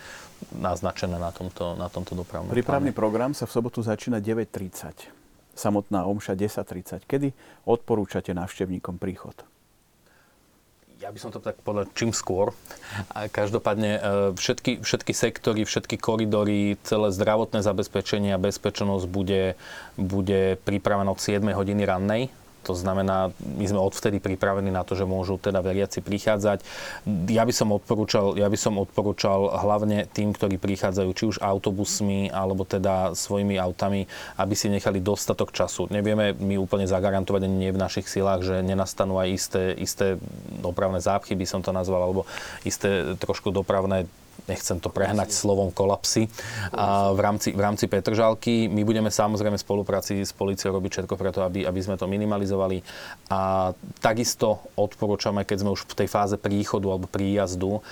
naznačené na tomto, na tomto dopravnom Prípravný pláne. program sa v sobotu začína 9.30. Samotná omša 10.30. Kedy odporúčate návštevníkom príchod? Ja by som to tak povedal čím skôr. A každopádne e, všetky, všetky sektory, všetky koridory, celé zdravotné zabezpečenie a bezpečnosť bude, bude pripravené od 7 hodiny rannej to znamená, my sme odvtedy pripravení na to, že môžu teda veriaci prichádzať. Ja by som odporúčal, ja by som odporúčal hlavne tým, ktorí prichádzajú či už autobusmi alebo teda svojimi autami, aby si nechali dostatok času. Nevieme my úplne zagarantovať ani nie v našich silách, že nenastanú aj isté, isté dopravné zápchy, by som to nazval, alebo isté trošku dopravné nechcem to prehnať slovom kolapsy. A v rámci, v rámci Petržalky my budeme samozrejme v spolupráci s policiou robiť všetko preto, aby, aby sme to minimalizovali. A takisto odporúčame, keď sme už v tej fáze príchodu alebo príjazdu,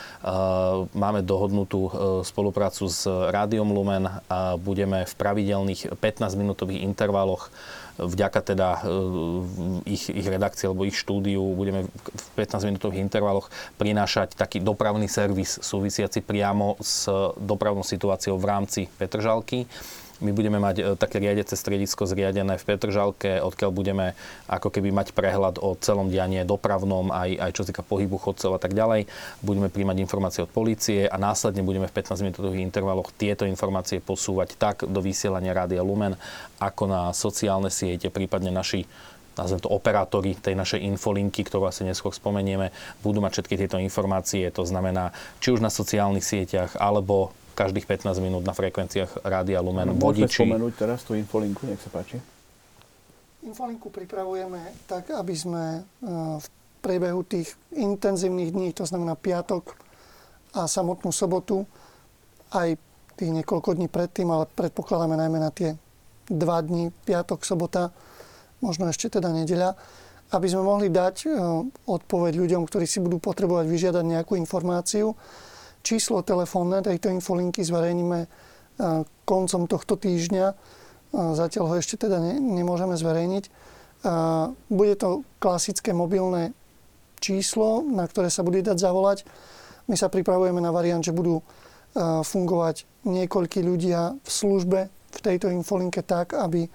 máme dohodnutú e, spoluprácu s Rádiom Lumen a budeme v pravidelných 15-minútových intervaloch vďaka teda e, ich, ich redakcii alebo ich štúdiu budeme v 15-minútových intervaloch prinášať taký dopravný servis súvisiaci priamo s dopravnou situáciou v rámci Petržalky. My budeme mať e, také riadece stredisko zriadené v Petržalke, odkiaľ budeme ako keby mať prehľad o celom dianie dopravnom, aj, aj čo týka pohybu chodcov a tak ďalej. Budeme príjmať informácie od polície a následne budeme v 15-minútových intervaloch tieto informácie posúvať tak do vysielania Rádia Lumen, ako na sociálne siete, prípadne naši nazvem to operátori tej našej infolinky, ktorú asi neskôr spomenieme, budú mať všetky tieto informácie. To znamená, či už na sociálnych sieťach, alebo každých 15 minút na frekvenciách Rádia Lumen. Môžeme vodiči. spomenúť teraz tú infolinku, nech sa páči. Infolinku pripravujeme tak, aby sme e, v priebehu tých intenzívnych dní, to znamená piatok a samotnú sobotu, aj tých niekoľko dní predtým, ale predpokladáme najmä na tie dva dní, piatok, sobota, možno ešte teda nedeľa, aby sme mohli dať e, odpoveď ľuďom, ktorí si budú potrebovať vyžiadať nejakú informáciu Číslo telefónne tejto infolinky zverejníme e, koncom tohto týždňa. E, zatiaľ ho ešte teda ne, nemôžeme zverejniť. E, bude to klasické mobilné číslo, na ktoré sa bude dať zavolať. My sa pripravujeme na variant, že budú fungovať niekoľkí ľudia v službe v tejto infolinke tak, aby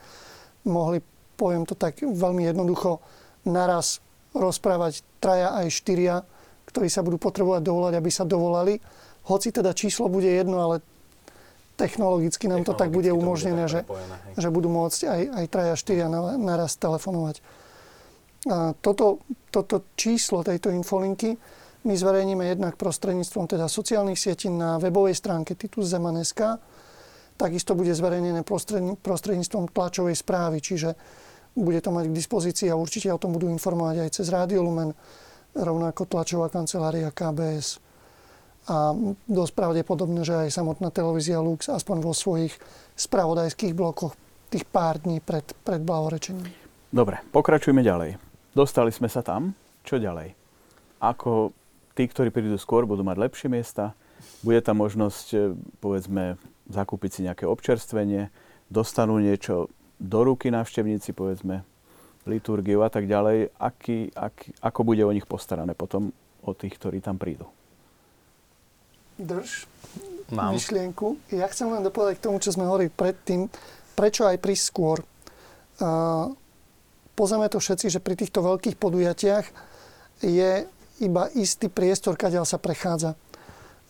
mohli, poviem to tak veľmi jednoducho, naraz rozprávať traja aj štyria, ktorí sa budú potrebovať dovolať, aby sa dovolali hoci teda číslo bude jedno, ale technologicky nám technologicky to tak bude umožnené, bude že, že budú môcť aj, aj traja, štyria naraz telefonovať. A toto, toto číslo tejto infolinky my zverejníme jednak prostredníctvom teda sociálnych sietí na webovej stránke Titus Zeman.sk. Takisto bude zverejnené prostredníctvom tlačovej správy, čiže bude to mať k dispozícii a určite o tom budú informovať aj cez Rádio Lumen, rovnako tlačová kancelária KBS a dosť pravdepodobné, že aj samotná televízia Lux aspoň vo svojich spravodajských blokoch tých pár dní pred, pred blahorečením. Dobre, pokračujeme ďalej. Dostali sme sa tam, čo ďalej? Ako tí, ktorí prídu skôr, budú mať lepšie miesta, bude tam možnosť, e, povedzme, zakúpiť si nejaké občerstvenie, dostanú niečo do ruky návštevníci, povedzme, liturgiu a tak ďalej. Aký, aký, ako bude o nich postarané potom, o tých, ktorí tam prídu? drž Mám. myšlienku. Ja chcem len dopovedať k tomu, čo sme hovorili predtým. Prečo aj prísť skôr? Uh, pozrieme to všetci, že pri týchto veľkých podujatiach je iba istý priestor, kadiaľ sa prechádza.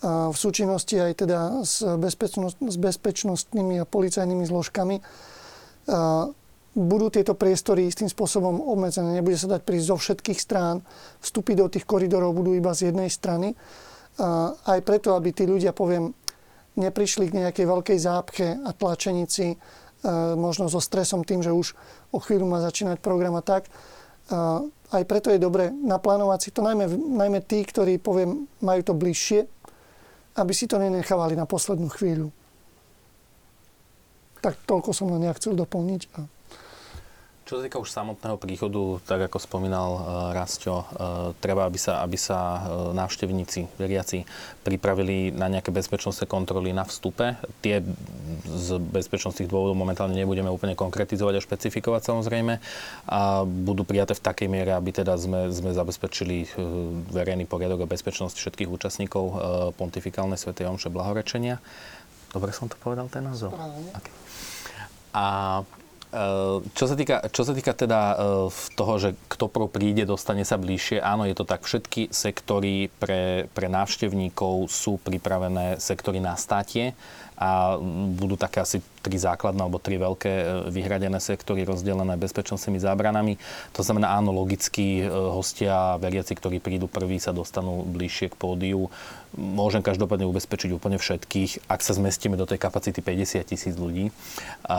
v súčinnosti aj teda s, bezpečnosť, s bezpečnostnými a policajnými zložkami budú tieto priestory istým spôsobom obmedzené. Nebude sa dať prísť zo všetkých strán. Vstupy do tých koridorov budú iba z jednej strany. Aj preto, aby tí ľudia, poviem, neprišli k nejakej veľkej zápche a tlačenici, možno so stresom tým, že už o chvíľu má začínať program a tak. Aj preto je dobre naplánovať si to, najmä, najmä tí, ktorí, poviem, majú to bližšie, aby si to nenechávali na poslednú chvíľu. Tak toľko som len ja chcel doplniť. Čo sa týka už samotného príchodu, tak ako spomínal uh, Rastio, uh, treba, aby sa, aby sa uh, návštevníci, veriaci, pripravili na nejaké bezpečnostné kontroly na vstupe. Tie z bezpečnostných dôvodov momentálne nebudeme úplne konkretizovať a špecifikovať samozrejme. A budú prijaté v takej miere, aby teda sme, sme zabezpečili verejný poriadok a bezpečnosť všetkých účastníkov pontifikálnej svätej omše blahorečenia. Dobre som to povedal, ten názov? Okay. A Eh, čo sa týka, čo sa týka teda eh, toho, že kto prv príde, dostane sa bližšie, áno, je to tak. Všetky sektory pre, pre návštevníkov sú pripravené sektory na státie a budú také asi tri základné alebo tri veľké eh, vyhradené sektory rozdelené bezpečnostnými zábranami. To znamená, áno, logicky hostia, veriaci, ktorí prídu prví, sa dostanú bližšie k pódiu môžem každopádne ubezpečiť úplne všetkých, ak sa zmestíme do tej kapacity 50 tisíc ľudí. A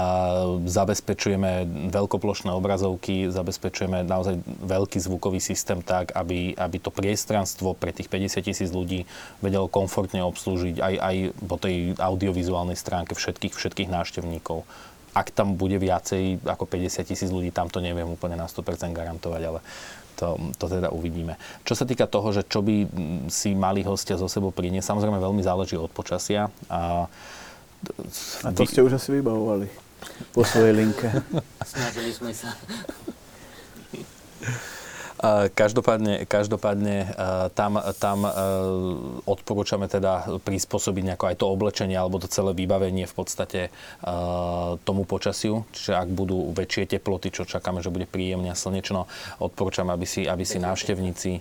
zabezpečujeme veľkoplošné obrazovky, zabezpečujeme naozaj veľký zvukový systém tak, aby, aby to priestranstvo pre tých 50 tisíc ľudí vedelo komfortne obslúžiť aj, aj po tej audiovizuálnej stránke všetkých, všetkých návštevníkov ak tam bude viacej ako 50 tisíc ľudí, tam to neviem úplne na 100% garantovať, ale to, to teda uvidíme. Čo sa týka toho, že čo by si mali hostia zo sebou priniesť, samozrejme veľmi záleží od počasia. A, a to ste už asi vybavovali po svojej linke. (laughs) (laughs) Snažili sme sa. Každopádne, každopádne tam, tam odporúčame teda prispôsobiť nejako aj to oblečenie alebo to celé vybavenie v podstate tomu počasiu. Čiže ak budú väčšie teploty, čo čakáme, že bude príjemne a slnečno, odporúčame, aby si, aby si návštevníci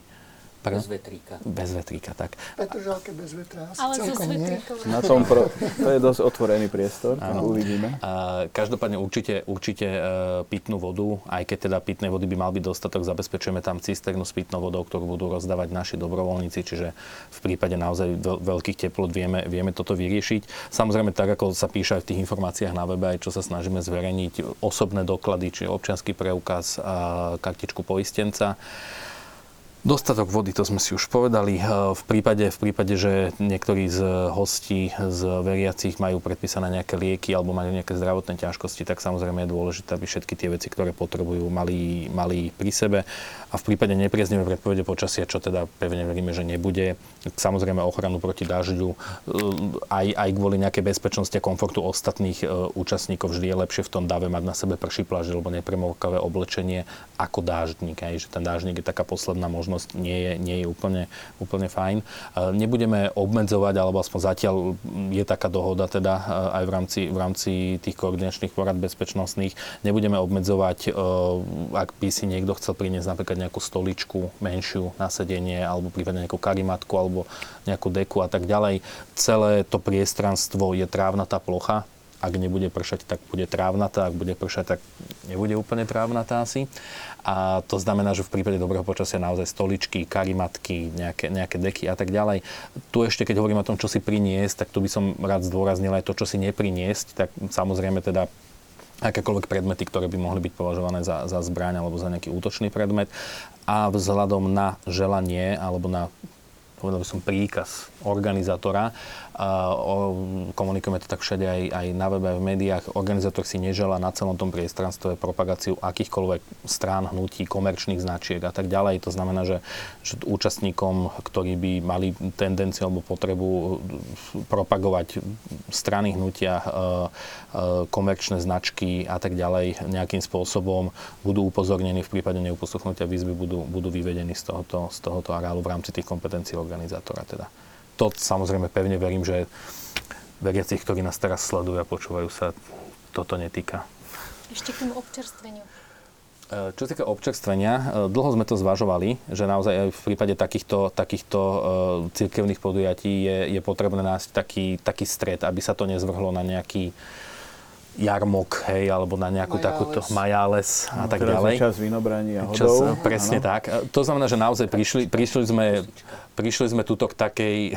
Pardon? Bez vetríka. Bez vetríka, tak. Petržalke bez vetra, Ale celkom nie. Na tom pro, to je dosť otvorený priestor, tak uvidíme. A, každopádne určite, určite e, pitnú vodu, aj keď teda pitnej vody by mal byť dostatok, zabezpečujeme tam cisternu s pitnou vodou, ktorú budú rozdávať naši dobrovoľníci, čiže v prípade naozaj veľ, veľkých teplot vieme, vieme toto vyriešiť. Samozrejme, tak ako sa píše aj v tých informáciách na webe, aj čo sa snažíme zverejniť, osobné doklady, či občianský preukaz a kartičku poistenca. Dostatok vody, to sme si už povedali. Eh, v prípade, v prípade, že niektorí z hostí, z veriacich majú predpísané nejaké lieky alebo majú nejaké zdravotné ťažkosti, tak samozrejme je dôležité, aby všetky tie veci, ktoré potrebujú, mali, mali pri sebe. A v prípade nepriaznivé predpovede počasia, čo teda pevne veríme, že nebude, samozrejme ochranu proti dažďu, eh, aj, aj kvôli nejakej bezpečnosti a komfortu ostatných eh, účastníkov vždy je lepšie v tom dave mať na sebe prší pláž alebo nepremokavé oblečenie ako dáždnik. Aj, že ten dáždnik je taká posledná možnosť možnosť nie je, nie je úplne, úplne fajn. Nebudeme obmedzovať, alebo aspoň zatiaľ je taká dohoda teda aj v rámci, v rámci tých koordinačných porad bezpečnostných, nebudeme obmedzovať, ak by si niekto chcel priniesť napríklad nejakú stoličku menšiu na sedenie, alebo prípadne nejakú karimatku, alebo nejakú deku a tak ďalej. Celé to priestranstvo je trávnatá plocha, ak nebude pršať, tak bude trávnatá, ak bude pršať, tak nebude úplne trávnatá asi. A to znamená, že v prípade dobrého počasia naozaj stoličky, karimatky, nejaké, nejaké deky a tak ďalej. Tu ešte, keď hovorím o tom, čo si priniesť, tak tu by som rád zdôraznil aj to, čo si nepriniesť. Tak samozrejme teda akékoľvek predmety, ktoré by mohli byť považované za, za zbraň alebo za nejaký útočný predmet. A vzhľadom na želanie alebo na povedal by som príkaz organizátora komunikujeme to tak všade aj, aj na webe, aj v médiách. Organizátor si nežela na celom tom priestranstve propagáciu akýchkoľvek strán, hnutí, komerčných značiek a tak ďalej. To znamená, že, že účastníkom, ktorí by mali tendenciu alebo potrebu propagovať strany hnutia, e, e, komerčné značky a tak ďalej nejakým spôsobom budú upozornení v prípade neuposluchnutia výzvy, budú, budú vyvedení z tohoto, z tohoto areálu v rámci tých kompetencií organizátora. Teda to samozrejme pevne verím, že veriacich, ktorí nás teraz sledujú a počúvajú sa, toto netýka. Ešte k tomu občerstveniu. Čo sa týka občerstvenia, e, dlho sme to zvažovali, že naozaj aj v prípade takýchto, takýchto cirkevných podujatí je, je potrebné nájsť taký, taký stred, aby sa to nezvrhlo na nejaký jarmok, hej, alebo na nejakú Majales. takúto majales a No, tak teraz ďalej. čas vynobraní a Čas, hodov. presne Áno. tak. To znamená, že naozaj prišli, prišli sme, prišli sme tuto k takej... (laughs)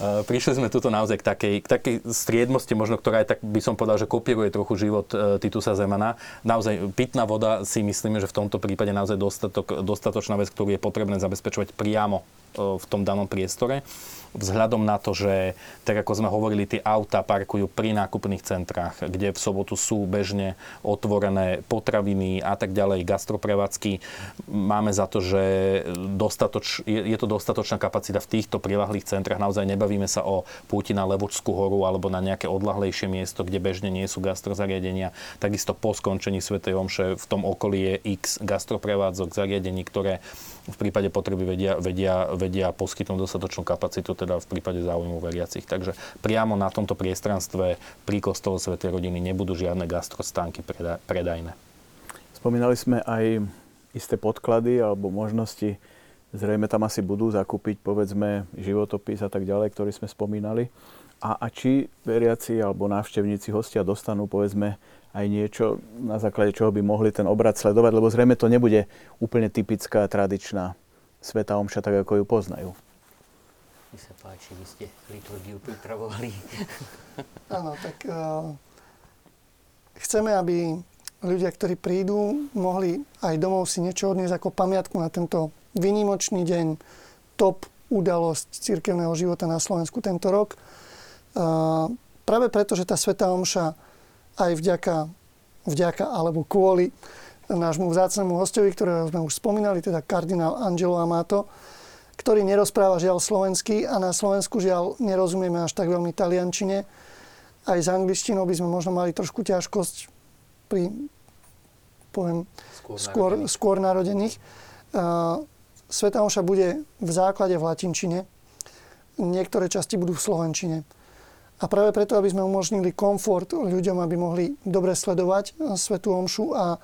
Eh, prišli sme tuto naozaj k takej, k takej striedmosti, možno, ktorá je tak, by som povedal, že kopíruje trochu život e, Titusa Zemana. Naozaj pitná voda si myslíme, že v tomto prípade naozaj dostatok, dostatočná vec, ktorú je potrebné zabezpečovať priamo v tom danom priestore. Vzhľadom na to, že tak ako sme hovorili, tie auta parkujú pri nákupných centrách, kde v sobotu sú bežne otvorené potraviny a tak ďalej, gastroprevádzky. Máme za to, že dostatoč, je, je to dostatočná kapacita v týchto prilahlých centrách. Naozaj nebavíme sa o púti na Levočskú horu alebo na nejaké odlahlejšie miesto, kde bežne nie sú gastrozariadenia. Takisto po skončení Svetej Omše v tom okolí je x gastroprevádzok, zariadení, ktoré v prípade potreby vedia, vedia, vedia poskytnúť dostatočnú kapacitu, teda v prípade záujmu veriacich. Takže priamo na tomto priestranstve pri kostole Svetej rodiny nebudú žiadne gastrostánky preda- predajné. Spomínali sme aj isté podklady alebo možnosti. Zrejme tam asi budú zakúpiť, povedzme, životopis a tak ďalej, ktorý sme spomínali. A, a či veriaci alebo návštevníci hostia dostanú, povedzme, aj niečo, na základe čoho by mohli ten obrad sledovať, lebo zrejme to nebude úplne typická, tradičná Sveta Omša, tak ako ju poznajú. Mi sa páči, vy ste liturgiu pripravovali. (laughs) Áno, tak uh, chceme, aby ľudia, ktorí prídu, mohli aj domov si niečo odniesť ako pamiatku na tento vynimočný deň, top udalosť cirkevného života na Slovensku tento rok. Uh, práve preto, že tá Sveta Omša aj vďaka, vďaka alebo kvôli nášmu vzácnemu hostovi, ktorého sme už spomínali, teda kardinál Angelo Amato, ktorý nerozpráva žiaľ slovensky a na Slovensku žiaľ nerozumieme až tak veľmi taliančine. Aj s angličtinou by sme možno mali trošku ťažkosť pri, poviem, Skôr skôr, narodených. skôr narodených. Uh, Sveta Omša bude v základe v latinčine, niektoré časti budú v slovenčine. A práve preto, aby sme umožnili komfort ľuďom, aby mohli dobre sledovať eh, Svetú Omšu a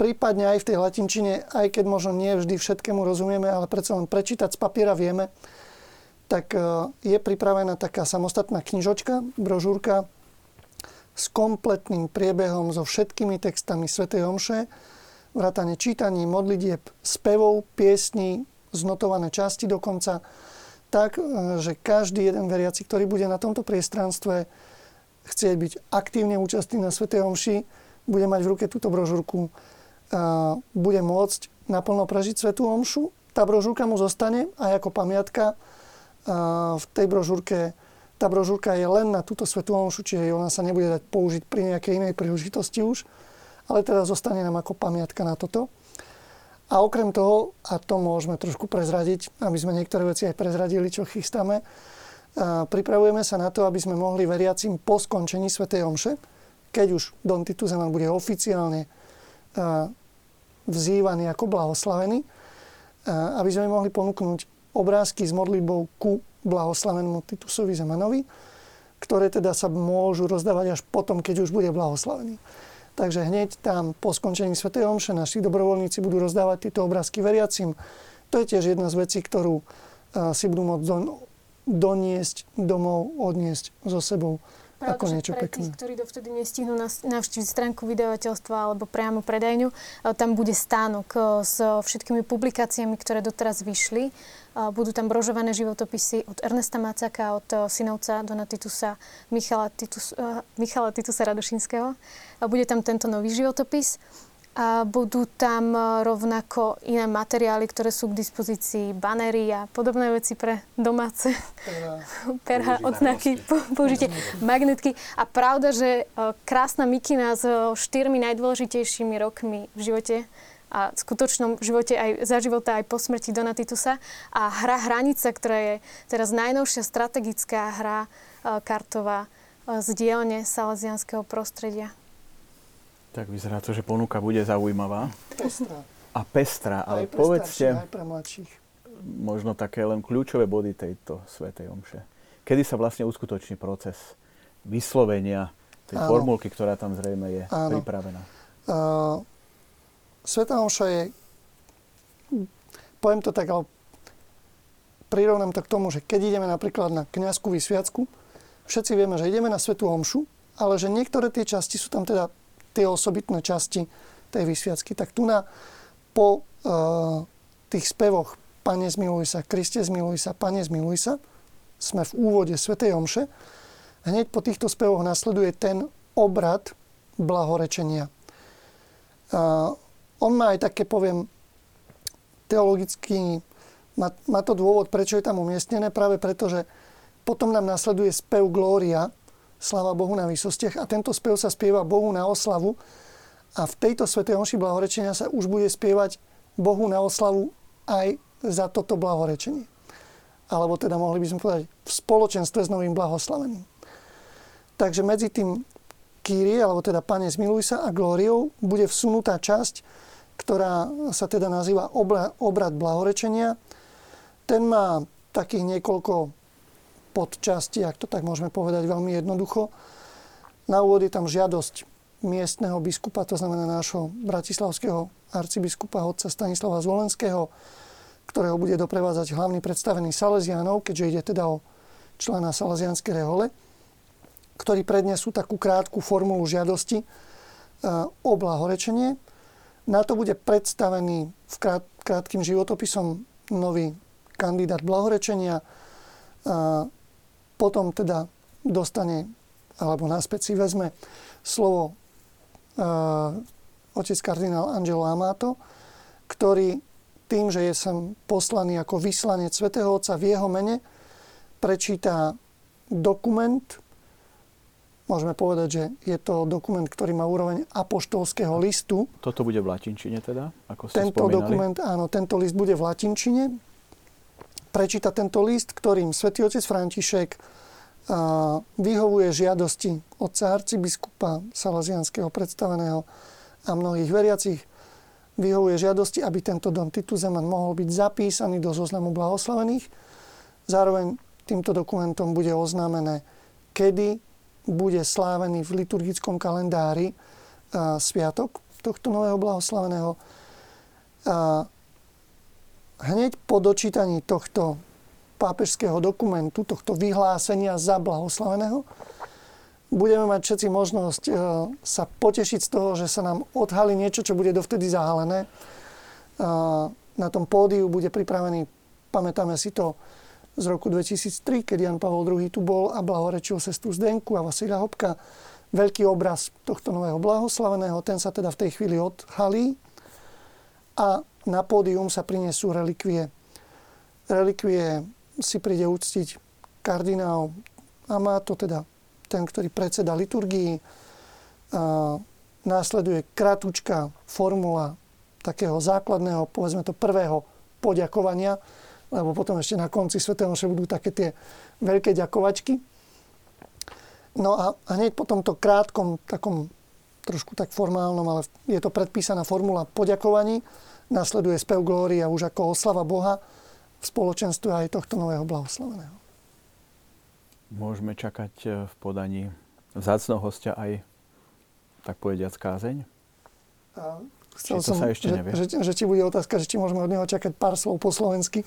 prípadne aj v tej latinčine, aj keď možno nie vždy všetkému rozumieme, ale predsa len prečítať z papiera vieme, tak eh, je pripravená taká samostatná knižočka, brožúrka s kompletným priebehom so všetkými textami Svetej Omše, vrátane čítaní, modlitieb, spevov, piesní, znotované časti dokonca, tak, e, že každý jeden veriaci, ktorý bude na tomto priestranstve chcieť byť aktívne účastný na Svetej Omši, bude mať v ruke túto brožúrku, a bude môcť naplno prežiť Svetú Omšu. Tá brožúrka mu zostane aj ako pamiatka. A v tej brožúrke, tá brožúrka je len na túto Svetú Omšu, čiže ona sa nebude dať použiť pri nejakej inej príležitosti už, ale teda zostane nám ako pamiatka na toto. A okrem toho, a to môžeme trošku prezradiť, aby sme niektoré veci aj prezradili, čo chystáme, pripravujeme sa na to, aby sme mohli veriacim po skončení Svetej Omše, keď už Don Titus Zeman bude oficiálne vzývaný ako blahoslavený, aby sme mohli ponúknuť obrázky s modlitbou ku blahoslavenému Titusovi Zemanovi, ktoré teda sa môžu rozdávať až potom, keď už bude blahoslavený. Takže hneď tam po skončení Sv. Omše naši dobrovoľníci budú rozdávať tieto obrázky veriacim. To je tiež jedna z vecí, ktorú uh, si budú môcť don, doniesť domov, odniesť so sebou Pravda, že niečo pre pekné. tých, ktorí dovtedy nestihnú navštíviť stránku vydavateľstva alebo priamo predajňu, e, tam bude stánok e, s všetkými publikáciami, ktoré doteraz vyšli. E, Budú tam brožované životopisy od Ernesta Macaka, od synovca Dona Titusa, Michala, Titus, Michala Titusa Radošinského. A Bude tam tento nový životopis. A budú tam e, rovnako iné materiály, ktoré sú k dispozícii, banery a podobné veci pre domáce perha, (laughs) odznaky, po- použite magnetky. A pravda, že e, krásna mikina s e, štyrmi najdôležitejšími rokmi v živote a v skutočnom živote aj za života aj po smrti Dona Titusa. A hra Hranica, ktorá je teraz najnovšia strategická hra kartová z dielne salesianského prostredia. Tak vyzerá to, že ponuka bude zaujímavá Pestrá. a pestrá, ale Aj pre povedzte aj pre mladších. možno také len kľúčové body tejto Svetej Omše. Kedy sa vlastne uskutoční proces vyslovenia tej Áno. formulky, ktorá tam zrejme je Áno. pripravená? Uh, Sveta Omša je, poviem to tak, ale prirovnám to k tomu, že keď ideme napríklad na kniazskú vysviacku, všetci vieme, že ideme na Svetu Omšu, ale že niektoré tie časti sú tam teda tie osobitné časti tej vysviacky. Tak tu na, po uh, tých spevoch Pane zmiluj sa, Kriste zmiluj sa, Pane zmiluj sa, sme v úvode Svetej Omše, hneď po týchto spevoch nasleduje ten obrad blahorečenia. Uh, on má aj také, poviem, teologický, má, má to dôvod, prečo je tam umiestnené, práve preto, že potom nám nasleduje spev Glória, sláva Bohu na výsostiach a tento spev sa spieva Bohu na oslavu a v tejto svetej omši blahorečenia sa už bude spievať Bohu na oslavu aj za toto blahorečenie. Alebo teda mohli by sme povedať v spoločenstve s novým blahoslavením. Takže medzi tým Kýrie, alebo teda Pane zmiluj sa a Glóriou bude vsunutá časť, ktorá sa teda nazýva obrad blahorečenia. Ten má takých niekoľko podčastí, ak to tak môžeme povedať veľmi jednoducho. Na úvod je tam žiadosť miestneho biskupa, to znamená nášho bratislavského arcibiskupa hodca Stanislava Zvolenského, ktorého bude doprevádzať hlavný predstavený Salesianov, keďže ide teda o člena Salesianskej rehole, ktorí prednesú takú krátku formulu žiadosti e, o blahorečenie. Na to bude predstavený v krát, krátkým životopisom nový kandidát blahorečenia. Potom teda dostane, alebo náspäť si vezme slovo uh, otec kardinál Angelo Amato, ktorý tým, že je sem poslaný ako vyslanec svätého Otca v jeho mene, prečíta dokument, Môžeme povedať, že je to dokument, ktorý má úroveň apoštolského listu. Toto bude v latinčine teda, ako ste Tento spomínali? dokument, áno, tento list bude v latinčine. Prečíta tento list, ktorým svätý otec František vyhovuje žiadosti otca arcibiskupa Salazianského predstaveného a mnohých veriacich vyhovuje žiadosti, aby tento Don Titus Zeman mohol byť zapísaný do zoznamu blahoslavených. Zároveň týmto dokumentom bude oznámené, kedy bude slávený v liturgickom kalendári sviatok tohto nového blahoslaveného. Hneď po dočítaní tohto pápežského dokumentu, tohto vyhlásenia za blahoslaveného, budeme mať všetci možnosť e, sa potešiť z toho, že sa nám odhalí niečo, čo bude dovtedy zahalené. Na tom pódiu bude pripravený, pamätáme si to, z roku 2003, keď Jan Pavel II tu bol a blahorečil sestru Zdenku a Vasilia Hopka. Veľký obraz tohto nového blahoslaveného, ten sa teda v tej chvíli odhalí a na pódium sa prinesú relikvie. Relikvie si príde uctiť kardinál a má to teda ten, ktorý predseda liturgii. A následuje kratučká formula takého základného, povedzme to prvého poďakovania, lebo potom ešte na konci Sv. Omše budú také tie veľké ďakovačky. No a hneď po tomto krátkom, takom trošku tak formálnom, ale je to predpísaná formula poďakovaní, nasleduje spev Glória už ako oslava Boha v spoločenstve aj tohto nového blahoslaveného. Môžeme čakať e, v podaní vzácného hostia aj, tak povediac, kázeň? A Chcel či to som, sa ešte že, nevie? Že, že, že či bude otázka, že či môžeme od neho čakať pár slov po slovensky.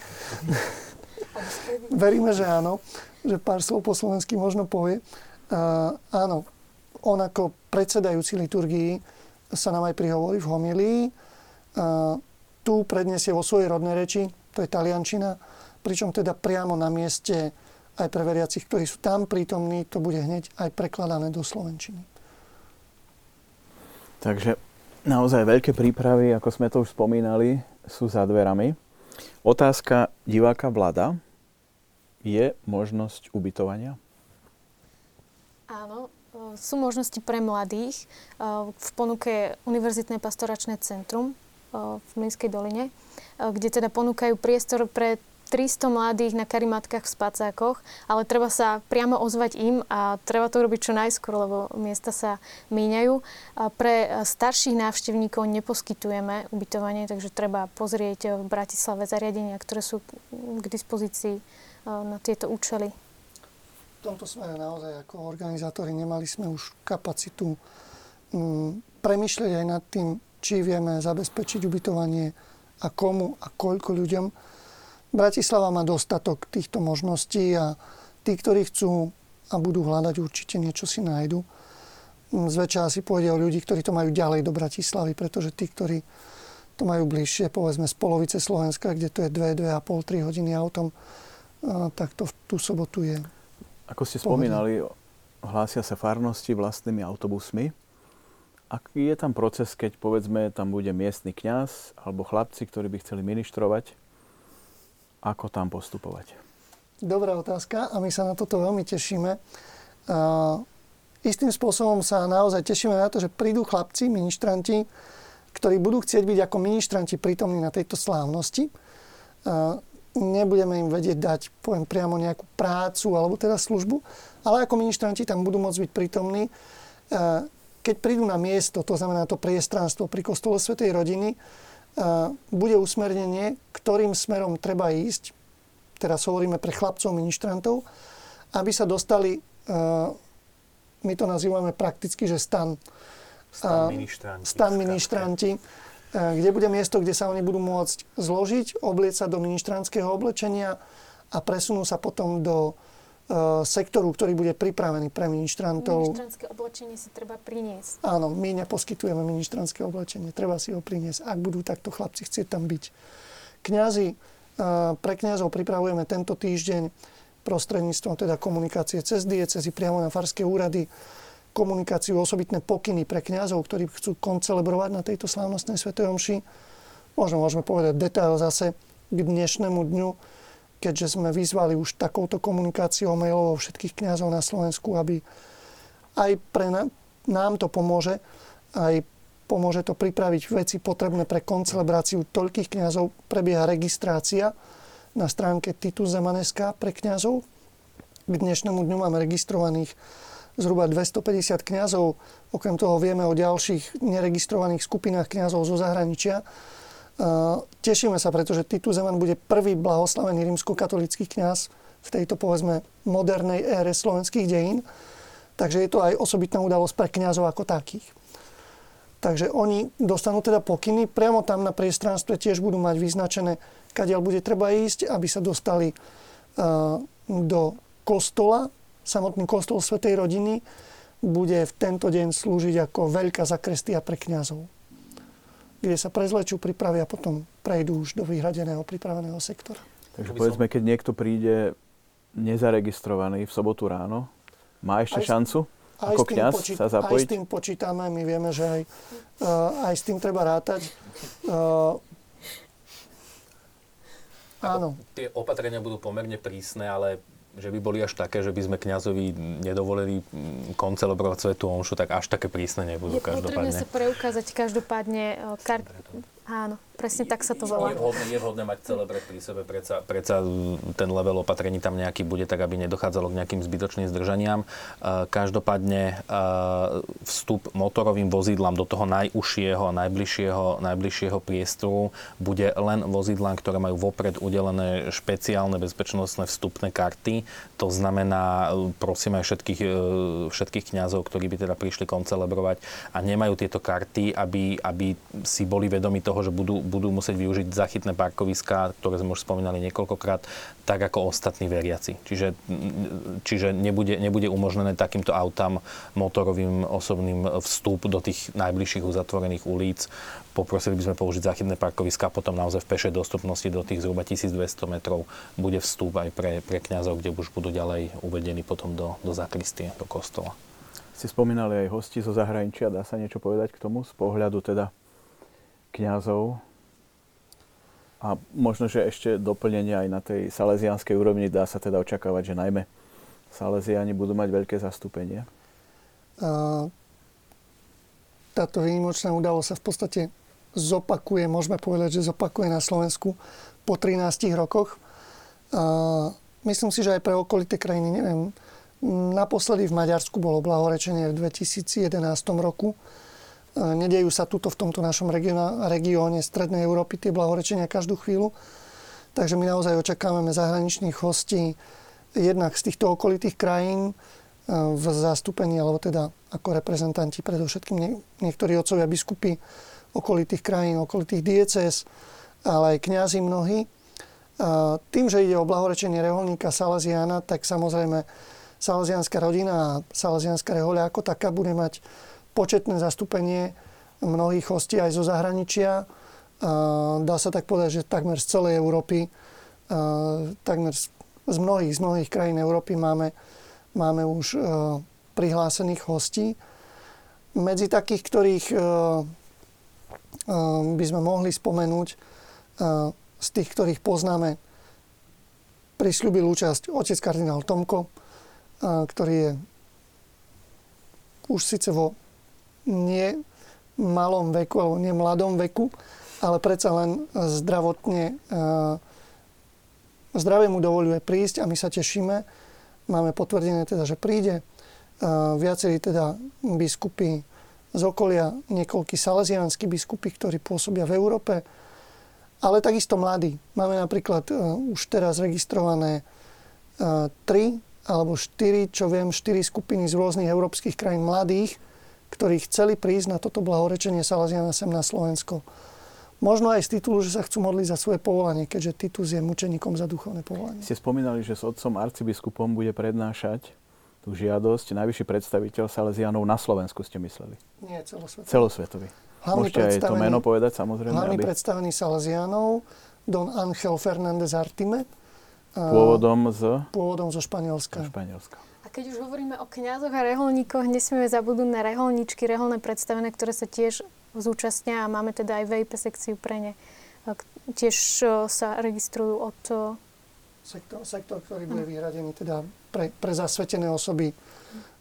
(laughs) Veríme, že áno, že pár slov po slovensky možno povie. Uh, áno, on ako predsedajúci liturgii sa nám aj prihovorí v homilii. Uh, tu predniesie vo svojej rodnej reči, to je taliančina, pričom teda priamo na mieste aj pre veriacich, ktorí sú tam prítomní, to bude hneď aj prekladané do slovenčiny. Takže naozaj veľké prípravy, ako sme to už spomínali, sú za dverami. Otázka diváka Vlada. Je možnosť ubytovania? Áno, sú možnosti pre mladých. V ponuke Univerzitné pastoračné centrum v Mlinskej doline, kde teda ponúkajú priestor pre 300 mladých na karimatkách v spacákoch, ale treba sa priamo ozvať im a treba to robiť čo najskôr, lebo miesta sa míňajú. Pre starších návštevníkov neposkytujeme ubytovanie, takže treba pozrieť v Bratislave zariadenia, ktoré sú k dispozícii na tieto účely. V tomto smere naozaj ako organizátori nemali sme už kapacitu mm, premyšľať aj nad tým, či vieme zabezpečiť ubytovanie a komu a koľko ľuďom. Bratislava má dostatok týchto možností a tí, ktorí chcú a budú hľadať, určite niečo si nájdu. Zväčša asi pôjde o ľudí, ktorí to majú ďalej do Bratislavy, pretože tí, ktorí to majú bližšie, povedzme z polovice Slovenska, kde to je 2, 2,5, 3 hodiny autom, tak to v tú sobotu je. Ako ste spomínali, hlásia sa farnosti vlastnými autobusmi. Aký je tam proces, keď povedzme tam bude miestny kňaz alebo chlapci, ktorí by chceli ministrovať? Ako tam postupovať? Dobrá otázka a my sa na toto veľmi tešíme. Uh, istým spôsobom sa naozaj tešíme na to, že prídu chlapci, ministranti, ktorí budú chcieť byť ako ministranti prítomní na tejto slávnosti. Uh, nebudeme im vedieť dať, poviem priamo nejakú prácu alebo teda službu, ale ako ministranti tam budú môcť byť prítomní. Keď prídu na miesto, to znamená to priestranstvo pri kostole Svetej rodiny, bude usmernenie, ktorým smerom treba ísť, teraz hovoríme pre chlapcov ministrantov, aby sa dostali, my to nazývame prakticky, že stan. Stan ministranti. Stan ministranti, kde bude miesto, kde sa oni budú môcť zložiť, oblieť sa do ministrantského oblečenia a presunú sa potom do sektoru, ktorý bude pripravený pre ministrantov. Ministrantské oblečenie si treba priniesť. Áno, my neposkytujeme ministrantské oblečenie, treba si ho priniesť, ak budú takto chlapci chcieť tam byť. Kňazi, eh, pre kňazov pripravujeme tento týždeň prostredníctvom teda komunikácie cez diecezy priamo na farské úrady, komunikáciu, osobitné pokyny pre kňazov, ktorí chcú koncelebrovať na tejto slávnostnej svetej omši. Možno môžeme povedať detail zase k dnešnému dňu keďže sme vyzvali už takouto komunikáciou mailovou všetkých kňazov na Slovensku, aby aj pre nám to pomôže, aj pomôže to pripraviť veci potrebné pre koncelebráciu toľkých kňazov. Prebieha registrácia na stránke Titus Zemaneska pre kňazov. K dnešnému dňu máme registrovaných zhruba 250 kňazov. Okrem toho vieme o ďalších neregistrovaných skupinách kňazov zo zahraničia. Tešíme sa, pretože Titus Zeman bude prvý blahoslavený rímskokatolický kňaz v tejto, povedzme, modernej ére slovenských dejín. Takže je to aj osobitná udalosť pre kňazov ako takých. Takže oni dostanú teda pokyny, priamo tam na priestranstve tiež budú mať vyznačené, kadiaľ bude treba ísť, aby sa dostali uh, do kostola. Samotný kostol Svetej rodiny bude v tento deň slúžiť ako veľká zakrestia pre kňazov kde sa prezlečú, pripravia a potom prejdú už do vyhradeného pripraveného sektora. Takže povedzme, keď niekto príde nezaregistrovaný v sobotu ráno, má ešte aj šancu aj ako kňaz počít, sa zapojiť? Aj s tým počítame, my vieme, že aj, uh, aj s tým treba rátať. Uh, áno. Tie opatrenia budú pomerne prísne, ale že by boli až také, že by sme kňazovi nedovolili mm, koncelebrovať svetu omšu, tak až také prísne nebudú je každopádne. Je potrebné sa preukázať každopádne e, kar- Áno, presne tak sa to volá. Je vhodné, je vhodné mať celebret pri sebe, predsa, predsa ten level opatrení tam nejaký bude, tak aby nedochádzalo k nejakým zbytočným zdržaniam. E, každopádne e, vstup motorovým vozidlám do toho najúžšieho a najbližšieho, najbližšieho priestoru bude len vozidlám, ktoré majú vopred udelené špeciálne bezpečnostné vstupné karty. To znamená, prosím aj všetkých, e, všetkých kňazov, ktorí by teda prišli koncelebrovať a nemajú tieto karty, aby, aby si boli vedomi toho, toho, že budú, budú musieť využiť zachytné parkoviská, ktoré sme už spomínali niekoľkokrát, tak ako ostatní veriaci. Čiže, čiže nebude, nebude umožnené takýmto autám motorovým osobným vstup do tých najbližších uzatvorených ulic. Poprosili by sme použiť zachytné parkoviská a potom naozaj v pešej dostupnosti do tých zhruba 1200 metrov bude vstup aj pre, pre kňazov, kde už budú ďalej uvedení potom do, do zakristie, do kostola. Ste spomínali aj hosti zo zahraničia, dá sa niečo povedať k tomu z pohľadu teda kňazov. A možno, že ešte doplnenie aj na tej salesianskej úrovni dá sa teda očakávať, že najmä salesiani budú mať veľké zastúpenie. Táto výnimočná udalosť sa v podstate zopakuje, môžeme povedať, že zopakuje na Slovensku po 13 rokoch. Myslím si, že aj pre okolité krajiny, neviem, naposledy v Maďarsku bolo blahorečenie v 2011 roku Nedejú sa tuto v tomto našom regióne Strednej Európy tie blahorečenia každú chvíľu. Takže my naozaj očakávame zahraničných hostí jednak z týchto okolitých krajín. v zastúpení, alebo teda ako reprezentanti, predovšetkým niektorí otcovia biskupy okolitých krajín, okolitých diecéz, ale aj kňazi mnohí. Tým, že ide o blahorečenie reholníka Salaziana, tak samozrejme salazianská rodina a salazianská rehoľa ako taká bude mať početné zastúpenie mnohých hostí aj zo zahraničia. Dá sa tak povedať, že takmer z celej Európy, takmer z mnohých, z mnohých krajín Európy máme Máme už e, prihlásených hostí. Medzi takých, ktorých e, e, by sme mohli spomenúť, z tých, ktorých poznáme, prisľúbil účasť otec kardinál Tomko, ktorý je už síce vo nie malom veku, alebo nie mladom veku, ale predsa len zdravotne zdravie mu dovoluje prísť a my sa tešíme, Máme potvrdené teda, že príde. Viacerí teda biskupy z okolia, niekoľkí salesiánsky biskupy, ktorí pôsobia v Európe, ale takisto mladí. Máme napríklad uh, už teraz registrované uh, tri alebo štyri, čo viem, štyri skupiny z rôznych európskych krajín mladých, ktorí chceli prísť na toto blahorečenie Salesiana sem na Slovensko. Možno aj z titulu, že sa chcú modliť za svoje povolanie, keďže Titus je mučeníkom za duchovné povolanie. Ste spomínali, že s otcom arcibiskupom bude prednášať tú žiadosť najvyšší predstaviteľ Salesianov na Slovensku, ste mysleli? Nie, celosvetový. Celosvetový. Hlavný Môžete aj to meno povedať, samozrejme. Hlavný aby... predstavený Salesianov, Don Angel Fernández Artime. Pôvodom z? Pôvodom zo Španielska. Zo Španielska. Keď už hovoríme o kňazoch a reholníkoch, nesmieme zabudnúť na reholničky, reholné predstavené, ktoré sa tiež zúčastnia a máme teda aj VIP sekciu pre ne. Tiež sa registrujú od... Sektor, sektor ktorý bude vyhradený teda pre, pre zasvetené osoby,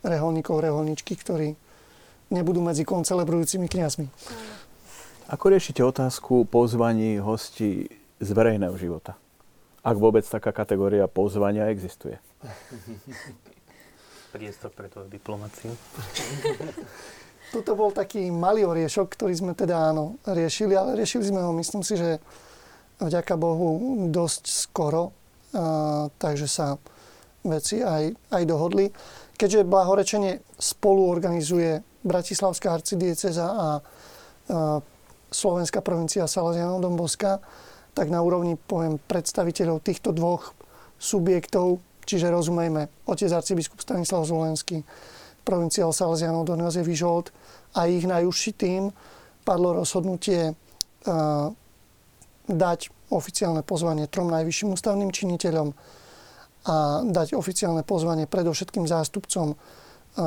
reholníkov, reholničky, ktorí nebudú medzi koncelebrujúcimi kniazmi. Ako riešite otázku pozvaní hostí z verejného života? Ak vôbec taká kategória pozvania existuje. (laughs) Priestor pre to diplomáciu. (laughs) Tuto bol taký malý oriešok, ktorý sme teda áno, riešili, ale riešili sme ho, myslím si, že vďaka Bohu dosť skoro, a, takže sa veci aj, aj dohodli. Keďže blahorečenie spolu organizuje Bratislavská arcidieceza a, a Slovenská provincia Salesianov Domboska, tak na úrovni, poviem, predstaviteľov týchto dvoch subjektov, čiže rozumejme, otec arcibiskup Stanislav Zvolenský, provinciál Salesianov Don Jozef Vyžolt a ich najúžší tým padlo rozhodnutie uh, dať oficiálne pozvanie trom najvyšším ústavným činiteľom a dať oficiálne pozvanie predovšetkým zástupcom uh,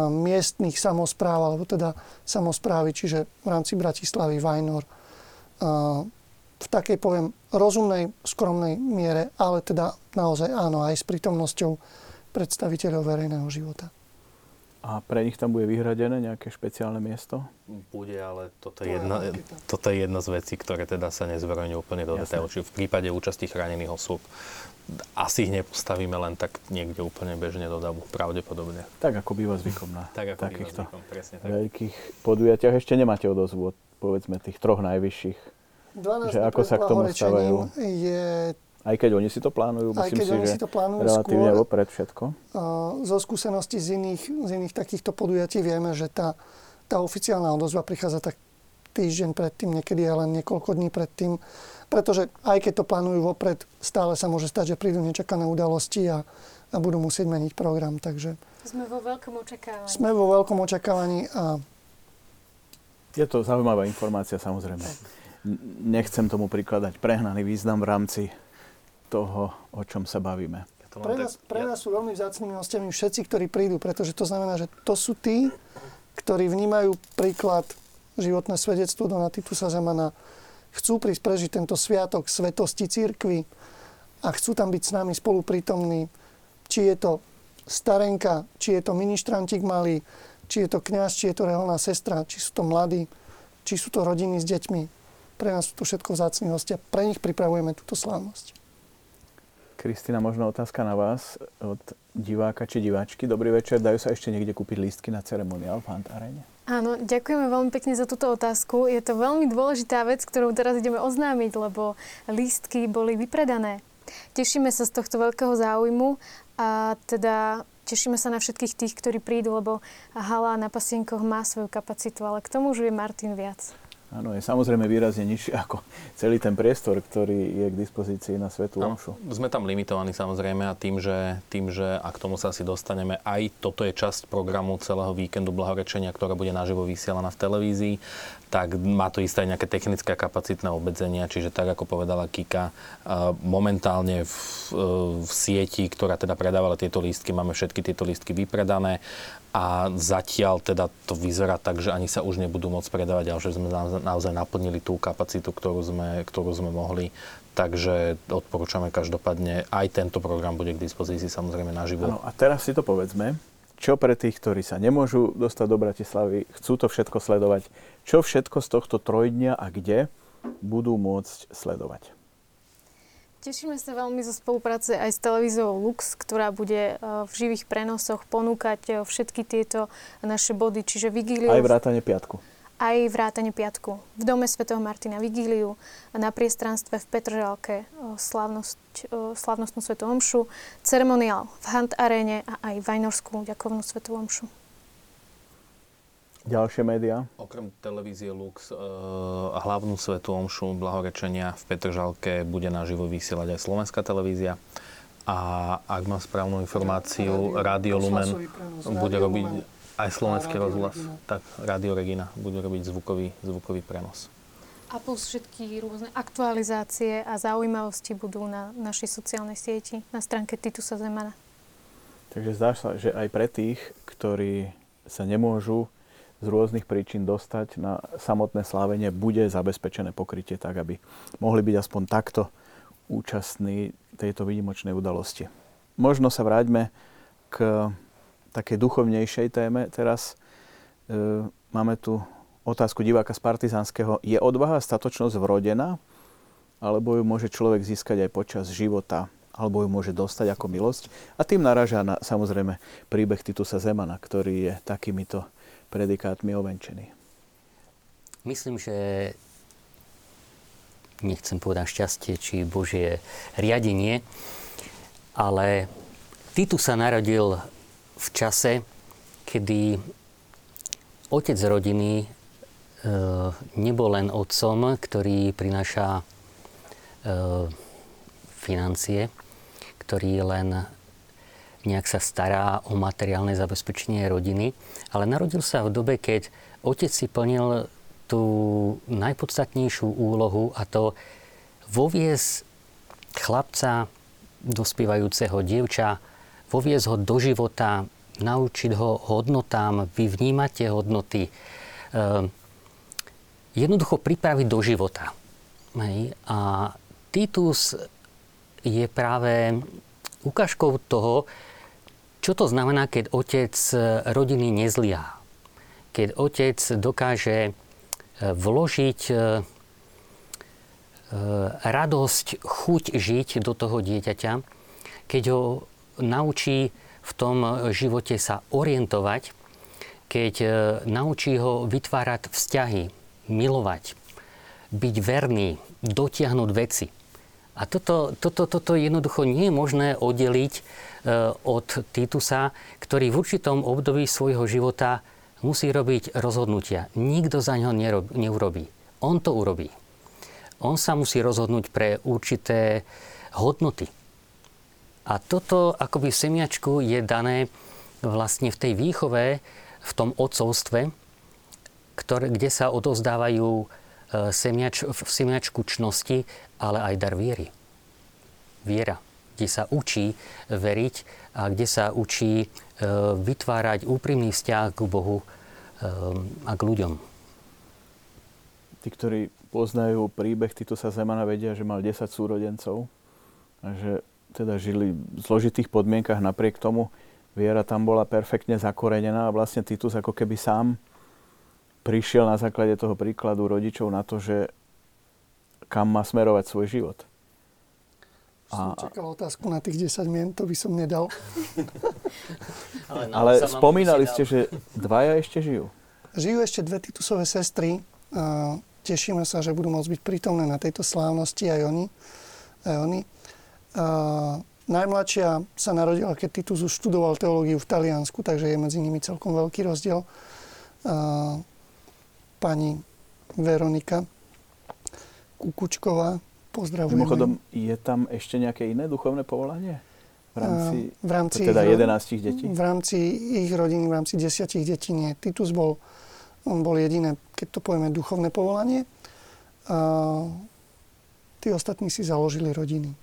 miestných samozpráv, alebo teda samozprávy, čiže v rámci Bratislavy, Vajnor, uh, v takej, poviem, rozumnej, skromnej miere, ale teda naozaj áno, aj s prítomnosťou predstaviteľov verejného života. A pre nich tam bude vyhradené nejaké špeciálne miesto? Bude, ale toto je, jedna, toto je jedna z vecí, ktoré teda sa nezverejňujú úplne do detailu. Čiže v prípade účasti chránených osôb asi ich nepostavíme len tak niekde úplne bežne do davu, pravdepodobne. Tak ako býva zvykom na tak, ako takýchto zvykom, presne tak. veľkých podujatiach. Ešte nemáte odozvu od povedzme tých troch najvyšších. 12 že ako sa k tomu stavajú? Je aj keď oni si to plánujú, myslím keď si, oni že si to plánujú relatívne skôr, vopred všetko. Zo skúseností z iných, z iných takýchto podujatí vieme, že tá, tá oficiálna odozva prichádza tak týždeň predtým, niekedy aj len niekoľko dní predtým. Pretože aj keď to plánujú vopred, stále sa môže stať, že prídu nečakané udalosti a, a budú musieť meniť program. Takže sme vo veľkom očakávaní. Sme vo veľkom očakávaní a... Je to zaujímavá informácia, samozrejme. Nechcem tomu prikladať prehnaný význam v rámci toho, o čom sa bavíme. Pre, nás, pre nás sú veľmi vzácnými hostiami všetci, ktorí prídu, pretože to znamená, že to sú tí, ktorí vnímajú príklad životné svedectvo Dona Titusa Zemana, chcú prísť prežiť tento sviatok svetosti církvy a chcú tam byť s nami spolu prítomní. Či je to starenka, či je to ministrantík malý, či je to kňaz, či je to reholná sestra, či sú to mladí, či sú to rodiny s deťmi. Pre nás sú to všetko vzácni hostia. Pre nich pripravujeme túto slávnosť. Kristina, možno otázka na vás od diváka či diváčky. Dobrý večer, dajú sa ešte niekde kúpiť lístky na ceremoniál v Antaréne? Áno, ďakujeme veľmi pekne za túto otázku. Je to veľmi dôležitá vec, ktorú teraz ideme oznámiť, lebo lístky boli vypredané. Tešíme sa z tohto veľkého záujmu a teda tešíme sa na všetkých tých, ktorí prídu, lebo hala na pasienkoch má svoju kapacitu, ale k tomu už vie Martin viac. Áno, je samozrejme výrazne nižší (laughs) ako celý ten priestor, ktorý je k dispozícii na Svetu no, Omšu. Sme tam limitovaní samozrejme a tým že, tým, že a k tomu sa asi dostaneme, aj toto je časť programu celého víkendu blahorečenia, ktorá bude naživo vysielaná v televízii, tak má to isté aj nejaké technické kapacitné obmedzenia, čiže tak ako povedala Kika, momentálne v, v sieti, ktorá teda predávala tieto lístky, máme všetky tieto lístky vypredané a zatiaľ teda to vyzerá tak, že ani sa už nebudú môcť predávať, ale že sme naozaj naplnili tú kapacitu, ktorú sme, ktorú sme mohli. Takže odporúčame každopádne, aj tento program bude k dispozícii samozrejme naživo. Ano, a teraz si to povedzme, čo pre tých, ktorí sa nemôžu dostať do Bratislavy, chcú to všetko sledovať, čo všetko z tohto trojdňa a kde budú môcť sledovať. Tešíme sa veľmi zo spolupráce aj s televíziou Lux, ktorá bude e, v živých prenosoch ponúkať e, všetky tieto naše body, čiže vigíliu... Aj vrátane piatku. Aj vrátane piatku. V dome svätého Martina vigíliu, na priestranstve v Petržalke e, slavnosť, slavnostnú svetú omšu, ceremoniál v Hunt Arene a aj Vajnorskú ďakovnú svetú omšu. Ďalšie médiá? Okrem televízie Lux, e, hlavnú svetu omšu blahorečenia v Petržalke bude naživo vysielať aj slovenská televízia. A ak mám správnu informáciu, Radio Lumen bude robiť aj slovenský rozhlas. Tak Radio Regina bude robiť zvukový, zvukový prenos. A plus všetky rôzne aktualizácie a zaujímavosti budú na našej sociálnej sieti, na stránke Titusa Zemana. Takže zdá sa, že aj pre tých, ktorí sa nemôžu z rôznych príčin dostať na samotné slávenie, bude zabezpečené pokrytie tak, aby mohli byť aspoň takto účastní tejto výnimočnej udalosti. Možno sa vráťme k takej duchovnejšej téme teraz. E, máme tu otázku diváka z Partizánskeho. Je odvaha statočnosť vrodená? Alebo ju môže človek získať aj počas života? Alebo ju môže dostať ako milosť? A tým naraža na samozrejme príbeh Titusa Zemana, ktorý je takýmito predikátmi ovenčený. Myslím, že nechcem povedať šťastie či Božie riadenie, ale Titus sa narodil v čase, kedy otec rodiny e, nebol len otcom, ktorý prináša e, financie, ktorý len nejak sa stará o materiálne zabezpečenie rodiny, ale narodil sa v dobe, keď otec si plnil tú najpodstatnejšiu úlohu a to voviez chlapca, dospievajúceho dievča, voviez ho do života, naučiť ho hodnotám, vy vnímate hodnoty, ehm, jednoducho pripraviť do života. A Titus je práve ukážkou toho, čo to znamená, keď otec rodiny nezliá? Keď otec dokáže e, vložiť e, e, radosť, chuť žiť do toho dieťaťa, keď ho naučí v tom živote sa orientovať, keď naučí ho vytvárať vzťahy, milovať, byť verný, dotiahnuť veci. A toto, toto, toto jednoducho nie je možné oddeliť od Titusa, ktorý v určitom období svojho života musí robiť rozhodnutia. Nikto za ňo neurobí. On to urobí. On sa musí rozhodnúť pre určité hodnoty. A toto akoby v semiačku je dané vlastne v tej výchove, v tom odcovstve, ktoré, kde sa odozdávajú eh, semiač, v semiačku čnosti, ale aj dar viery. Viera kde sa učí veriť a kde sa učí e, vytvárať úprimný vzťah k Bohu e, a k ľuďom. Tí, ktorí poznajú príbeh sa Zemana, vedia, že mal 10 súrodencov a že teda žili v zložitých podmienkach napriek tomu. Viera tam bola perfektne zakorenená a vlastne Titus ako keby sám prišiel na základe toho príkladu rodičov na to, že kam má smerovať svoj život. A... Som čakal otázku na tých 10 mien, to by som nedal. (laughs) Ale, no, Ale spomínali ste, že dvaja ešte žijú. Žijú ešte dve Titusové sestry. A tešíme sa, že budú môcť byť prítomné na tejto slávnosti aj oni. Aj oni. A Najmladšia sa narodila, keď Titus už študoval teológiu v Taliansku, takže je medzi nimi celkom veľký rozdiel. Pani Veronika Kukučková, pozdravujeme. Mimochodom, je tam ešte nejaké iné duchovné povolanie? V rámci, v rámci teda 11 detí? V rámci ich rodiny, v rámci 10 detí nie. Titus bol, on bol jediné, keď to povieme, duchovné povolanie. A tí ostatní si založili rodiny.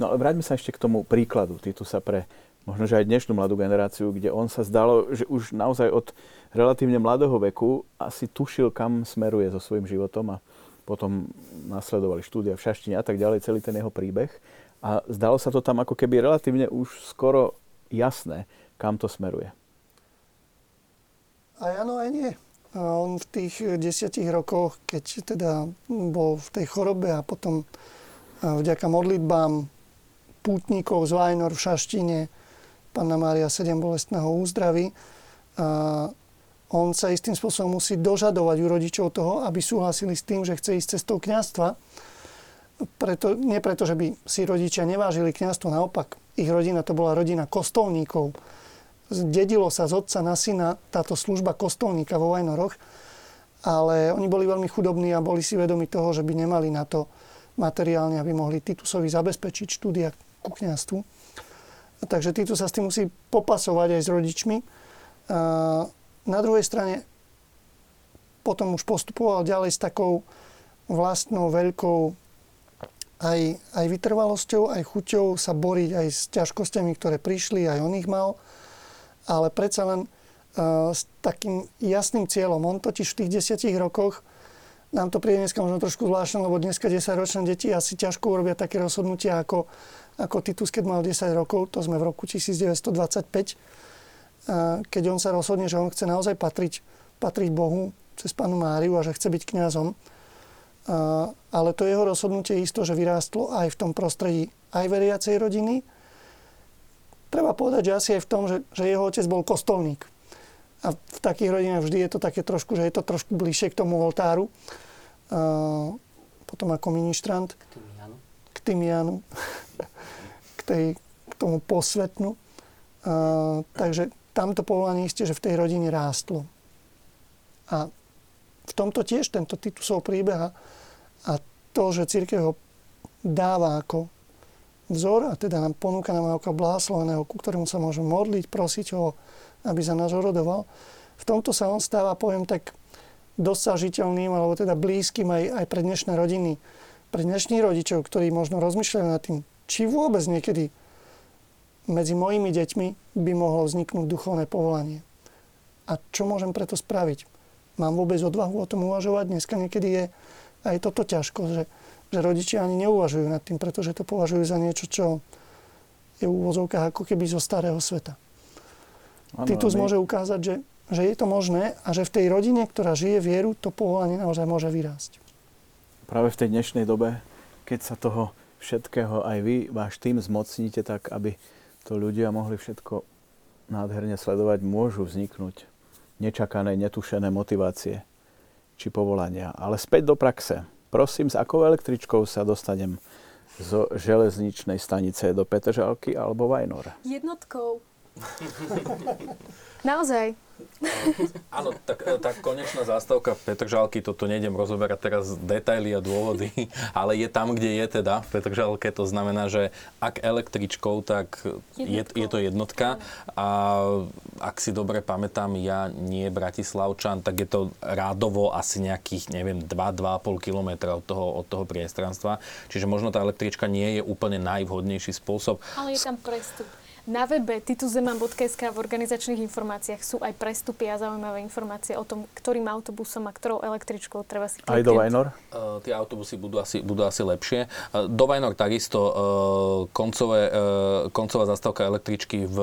No ale vráťme sa ešte k tomu príkladu Titusa pre možno, že aj dnešnú mladú generáciu, kde on sa zdalo, že už naozaj od relatívne mladého veku asi tušil, kam smeruje so svojím životom a potom nasledovali štúdia v šaštine a tak ďalej, celý ten jeho príbeh a zdalo sa to tam ako keby relatívne už skoro jasné, kam to smeruje. Aj áno, aj nie. On v tých desiatich rokoch, keď teda bol v tej chorobe a potom vďaka modlitbám pútnikov z Vajnor v Šaštine, Panna Mária 7 bolestného úzdravy, on sa istým spôsobom musí dožadovať u rodičov toho, aby súhlasili s tým, že chce ísť cestou kňastva preto, nie preto, že by si rodičia nevážili kniazstvo, naopak. Ich rodina to bola rodina kostolníkov. Dedilo sa z otca na syna táto služba kostolníka vo Vajnoroch, ale oni boli veľmi chudobní a boli si vedomi toho, že by nemali na to materiálne, aby mohli Titusovi zabezpečiť štúdia ku kniazstvu. Takže Titus sa s tým musí popasovať aj s rodičmi. Na druhej strane potom už postupoval ďalej s takou vlastnou veľkou aj, aj vytrvalosťou, aj chuťou sa boriť aj s ťažkosťami, ktoré prišli, aj on ich mal. Ale predsa len uh, s takým jasným cieľom. On totiž v tých desiatich rokoch, nám to príde dneska možno trošku zvláštne, lebo dneska 10-ročné deti asi ťažko urobia také rozhodnutia ako, ako Titus, keď mal 10 rokov, to sme v roku 1925, uh, keď on sa rozhodne, že on chce naozaj patriť, patriť Bohu cez Panu Máriu a že chce byť kňazom ale to jeho rozhodnutie isto, že vyrástlo aj v tom prostredí aj veriacej rodiny. Treba povedať, že asi aj v tom, že, že jeho otec bol kostolník. A v takých rodinách vždy je to také trošku, že je to trošku bližšie k tomu oltáru. Potom ako ministrant. K Timianu. K Timianu. (laughs) k, tej, k tomu posvetnu. Takže tamto povolanie isté, že v tej rodine rástlo. A v tomto tiež tento Titusov príbeh a to, že církev ho dáva ako vzor a teda nám ponúka nám ako blahosloveného, ku ktorému sa môžeme modliť, prosiť ho, aby za nás orodoval. V tomto sa on stáva, poviem tak, dosažiteľným, alebo teda blízkym aj, aj pre dnešné rodiny, pre dnešných rodičov, ktorí možno rozmýšľajú nad tým, či vôbec niekedy medzi mojimi deťmi by mohlo vzniknúť duchovné povolanie. A čo môžem preto spraviť? Mám vôbec odvahu o tom uvažovať? Dneska niekedy je aj toto ťažko, že, že rodičia ani neuvažujú nad tým, pretože to považujú za niečo, čo je v úvozovkách ako keby zo starého sveta. Ano, Titus my... môže ukázať, že, že je to možné a že v tej rodine, ktorá žije vieru, to povolanie naozaj môže vyrásť. Práve v tej dnešnej dobe, keď sa toho všetkého aj vy, váš tým zmocníte tak, aby to ľudia mohli všetko nádherne sledovať, môžu vzniknúť nečakané, netušené motivácie či povolania. Ale späť do praxe. Prosím, s akou električkou sa dostanem zo železničnej stanice do Petržalky alebo Vajnor? Jednotkou. (laughs) Naozaj. (laughs) Áno, tak, tak konečná zástavka Petržalky, toto nejdem rozoberať teraz detaily a dôvody, (laughs) ale je tam, kde je teda v Petržalke, to znamená, že ak električkou, tak je, je to jednotka a ak si dobre pamätám, ja nie Bratislavčan, tak je to rádovo asi nejakých, neviem, 2-2,5 km od toho, od toho priestranstva, čiže možno tá električka nie je úplne najvhodnejší spôsob. Ale je tam prestup. Na webe tituzeman.sk v organizačných informáciách sú aj prestupy a zaujímavé informácie o tom, ktorým autobusom a ktorou električkou treba si kliknúť. Aj do Vajnor? Uh, tie autobusy budú asi, budú asi lepšie. Uh, do Vajnor takisto uh, koncové, uh, koncová zastávka električky v,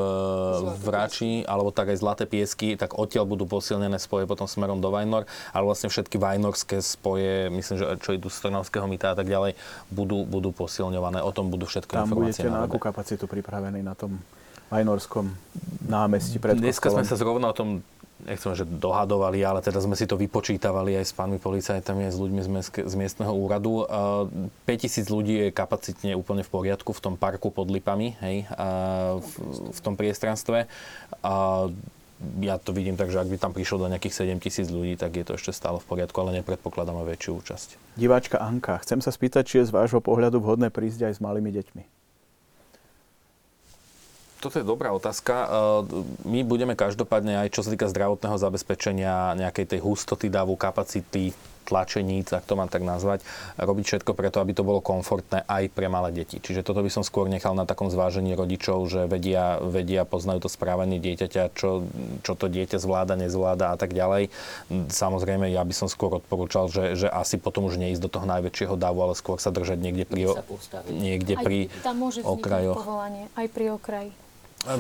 v Ráči, alebo tak aj Zlaté piesky, tak odtiaľ budú posilnené spoje potom smerom do Vajnor, ale vlastne všetky vajnorské spoje, myslím, že čo idú z Trnavského mýta a tak ďalej, budú, budú posilňované. O tom budú všetko Tam informácie. Tam budete na, na akú kapacitu pripravení na tom Vajnorskom námestí pred Dneska kostolom. sme sa zrovna o tom nechcem, že dohadovali, ale teda sme si to vypočítavali aj s pánmi policajtami, aj s ľuďmi z, meske, z miestneho úradu. 5000 ľudí je kapacitne úplne v poriadku v tom parku pod Lipami, hej, v, v tom priestranstve. A ja to vidím tak, že ak by tam prišlo do nejakých 7 tisíc ľudí, tak je to ešte stále v poriadku, ale nepredpokladáme väčšiu účasť. Diváčka Anka, chcem sa spýtať, či je z vášho pohľadu vhodné prísť aj s malými deťmi? Toto je dobrá otázka. My budeme každopádne aj čo sa týka zdravotného zabezpečenia, nejakej tej hustoty davu, kapacity, tlačeníc, ak to mám tak nazvať, robiť všetko preto, aby to bolo komfortné aj pre malé deti. Čiže toto by som skôr nechal na takom zvážení rodičov, že vedia, vedia poznajú to správanie dieťaťa, čo, čo to dieťa zvláda, nezvláda a tak ďalej. Samozrejme, ja by som skôr odporúčal, že, že asi potom už neísť do toho najväčšieho davu, ale skôr sa držať niekde pri, niekde pri aj tam môže okrajoch. Povolanie, aj pri okraji.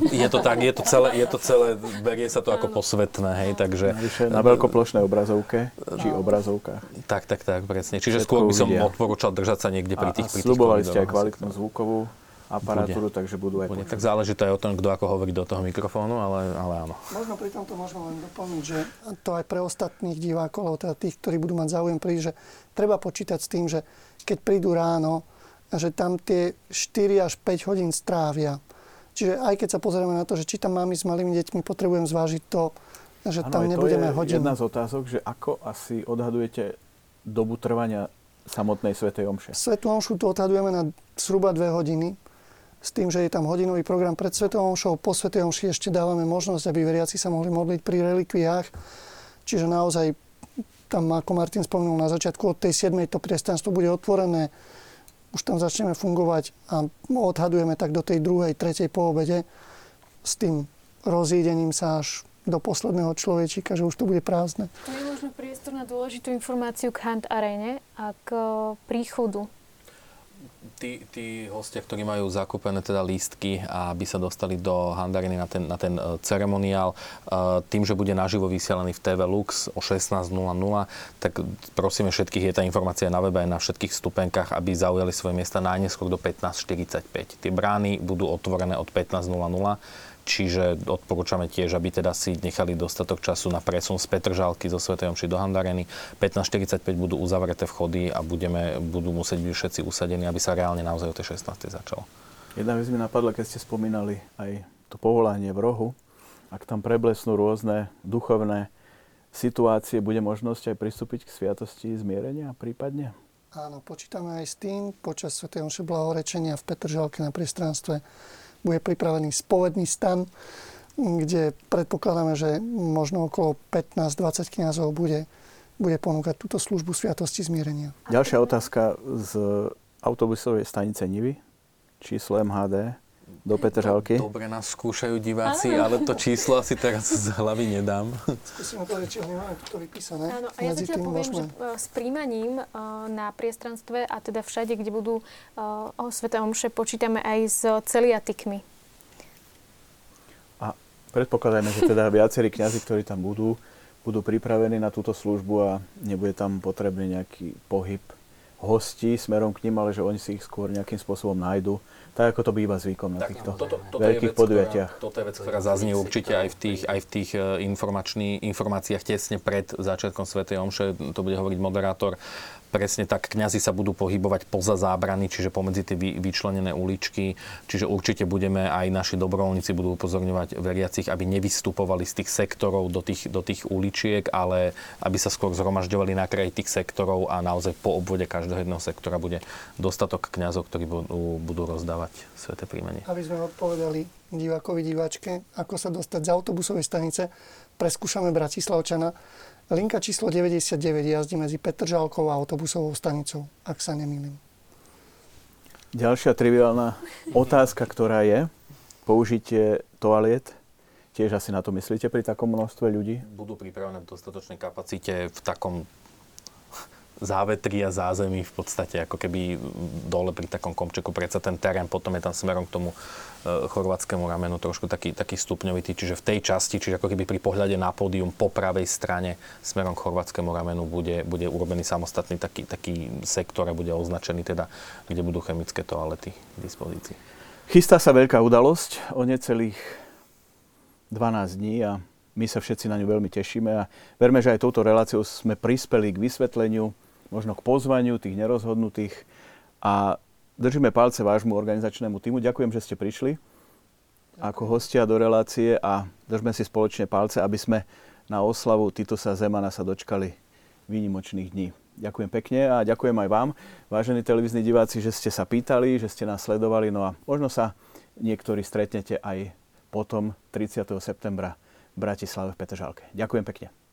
Je to tak, je to celé, je to celé berie sa to ako posvetné, hej, takže... na veľkoplošnej obrazovke, či obrazovkách. Tak, tak, tak, presne. Čiže skôr by som odporúčal držať sa niekde pri tých, a, pri tých slubovali ste aj kvalitnú zvukovú aparatúru, bude. takže budú aj bude. Tak záleží to aj o tom, kto ako hovorí do toho mikrofónu, ale, ale áno. Možno pri tomto môžeme len doplniť, že to aj pre ostatných divákov, alebo teda tých, ktorí budú mať záujem prísť, že treba počítať s tým, že keď prídu ráno, že tam tie 4 až 5 hodín strávia Čiže aj keď sa pozrieme na to, že či tam máme s malými deťmi, potrebujem zvážiť to, že ano, tam nebudeme to je jedna z otázok, že ako asi odhadujete dobu trvania samotnej Svetej Omše? Svetú Omšu tu odhadujeme na zhruba dve hodiny, s tým, že je tam hodinový program pred Svetou Omšou. Po Svetej Omši ešte dávame možnosť, aby veriaci sa mohli modliť pri relikviách. Čiže naozaj tam, ako Martin spomenul na začiatku, od tej 7. to priestranstvo bude otvorené už tam začneme fungovať a odhadujeme tak do tej druhej, tretej po s tým rozídením sa až do posledného človečíka, že už to bude prázdne. To je možno priestor na dôležitú informáciu k Hunt Arene a k príchodu tí, tí hostia, ktorí majú zakúpené teda lístky aby sa dostali do Handariny na ten, na ten uh, ceremoniál, uh, tým, že bude naživo vysielaný v TV Lux o 16.00, tak prosíme všetkých, je tá informácia na webe aj na všetkých stupenkách, aby zaujali svoje miesta najneskôr do 15.45. Tie brány budú otvorené od 15.00 Čiže odporúčame tiež, aby teda si nechali dostatok času na presun z Petržalky zo Sv. Omši do Handareny. 15.45 budú uzavreté vchody a budeme, budú musieť byť všetci usadení, aby sa reálne naozaj o tej 16. začalo. Jedna vec mi napadla, keď ste spomínali aj to povolanie v rohu. Ak tam preblesnú rôzne duchovné situácie, bude možnosť aj pristúpiť k sviatosti zmierenia prípadne? Áno, počítame aj s tým počas Sv. Omše blahorečenia v Petržalke na priestranstve bude pripravený spovedný stan, kde predpokladáme, že možno okolo 15-20 kniazov bude, bude ponúkať túto službu Sviatosti zmierenia. Ďalšia otázka z autobusovej stanice Nivy, číslo MHD do Petržalky. Dobre nás skúšajú diváci, ale to číslo asi teraz z hlavy nedám. Skúsime povedať, či ho nemáme tuto vypísané. Áno, a ja zatiaľ poviem, môžeme... že e, s príjmaním e, na priestranstve a teda všade, kde budú e, o Svete Omše, počítame aj s celiatikmi. A predpokladajme, že teda viacerí kňazi, ktorí tam budú, budú pripravení na túto službu a nebude tam potrebný nejaký pohyb hostí smerom k nim, ale že oni si ich skôr nejakým spôsobom nájdu tak ako to býva zvykom na tak, týchto toto, toto veľkých vec, podujatiach. Ktorá, toto je vec, ktorá zaznie určite aj v tých, aj v tých e, informáciách tesne pred začiatkom Sv. Omše. To bude hovoriť moderátor presne tak kňazi sa budú pohybovať poza zábrany, čiže pomedzi tie vyčlenené uličky. Čiže určite budeme, aj naši dobrovoľníci budú upozorňovať veriacich, aby nevystupovali z tých sektorov do tých, do tých uličiek, ale aby sa skôr zhromažďovali na kraji tých sektorov a naozaj po obvode každého jedného sektora bude dostatok kňazov, ktorí budú, budú rozdávať sveté príjmenie. Aby sme odpovedali divákovi, diváčke, ako sa dostať z autobusovej stanice, preskúšame Bratislavčana Linka číslo 99 jazdí medzi Petržalkou a autobusovou stanicou, ak sa nemýlim. Ďalšia triviálna otázka, ktorá je, použitie toaliet, tiež asi na to myslíte pri takom množstve ľudí? Budú pripravené v dostatočnej kapacite v takom závetri a zázemí v podstate ako keby dole pri takom komčeku. Predsa ten terén potom je tam smerom k tomu e, chorvátskému ramenu trošku taký, taký stupňovitý. Čiže v tej časti, čiže ako keby pri pohľade na pódium po pravej strane smerom k chorvátskému ramenu bude, bude urobený samostatný taký, taký sektor a bude označený teda, kde budú chemické toalety k dispozícii. Chystá sa veľká udalosť o necelých 12 dní a my sa všetci na ňu veľmi tešíme a verme, že aj touto reláciou sme prispeli k vysvetleniu, možno k pozvaniu tých nerozhodnutých a držíme palce vášmu organizačnému týmu. Ďakujem, že ste prišli ako hostia do relácie a držme si spoločne palce, aby sme na oslavu Titusa Zemana sa dočkali výnimočných dní. Ďakujem pekne a ďakujem aj vám, vážení televízni diváci, že ste sa pýtali, že ste nás sledovali. No a možno sa niektorí stretnete aj potom 30. septembra v Bratislave v Petržalke. Ďakujem pekne.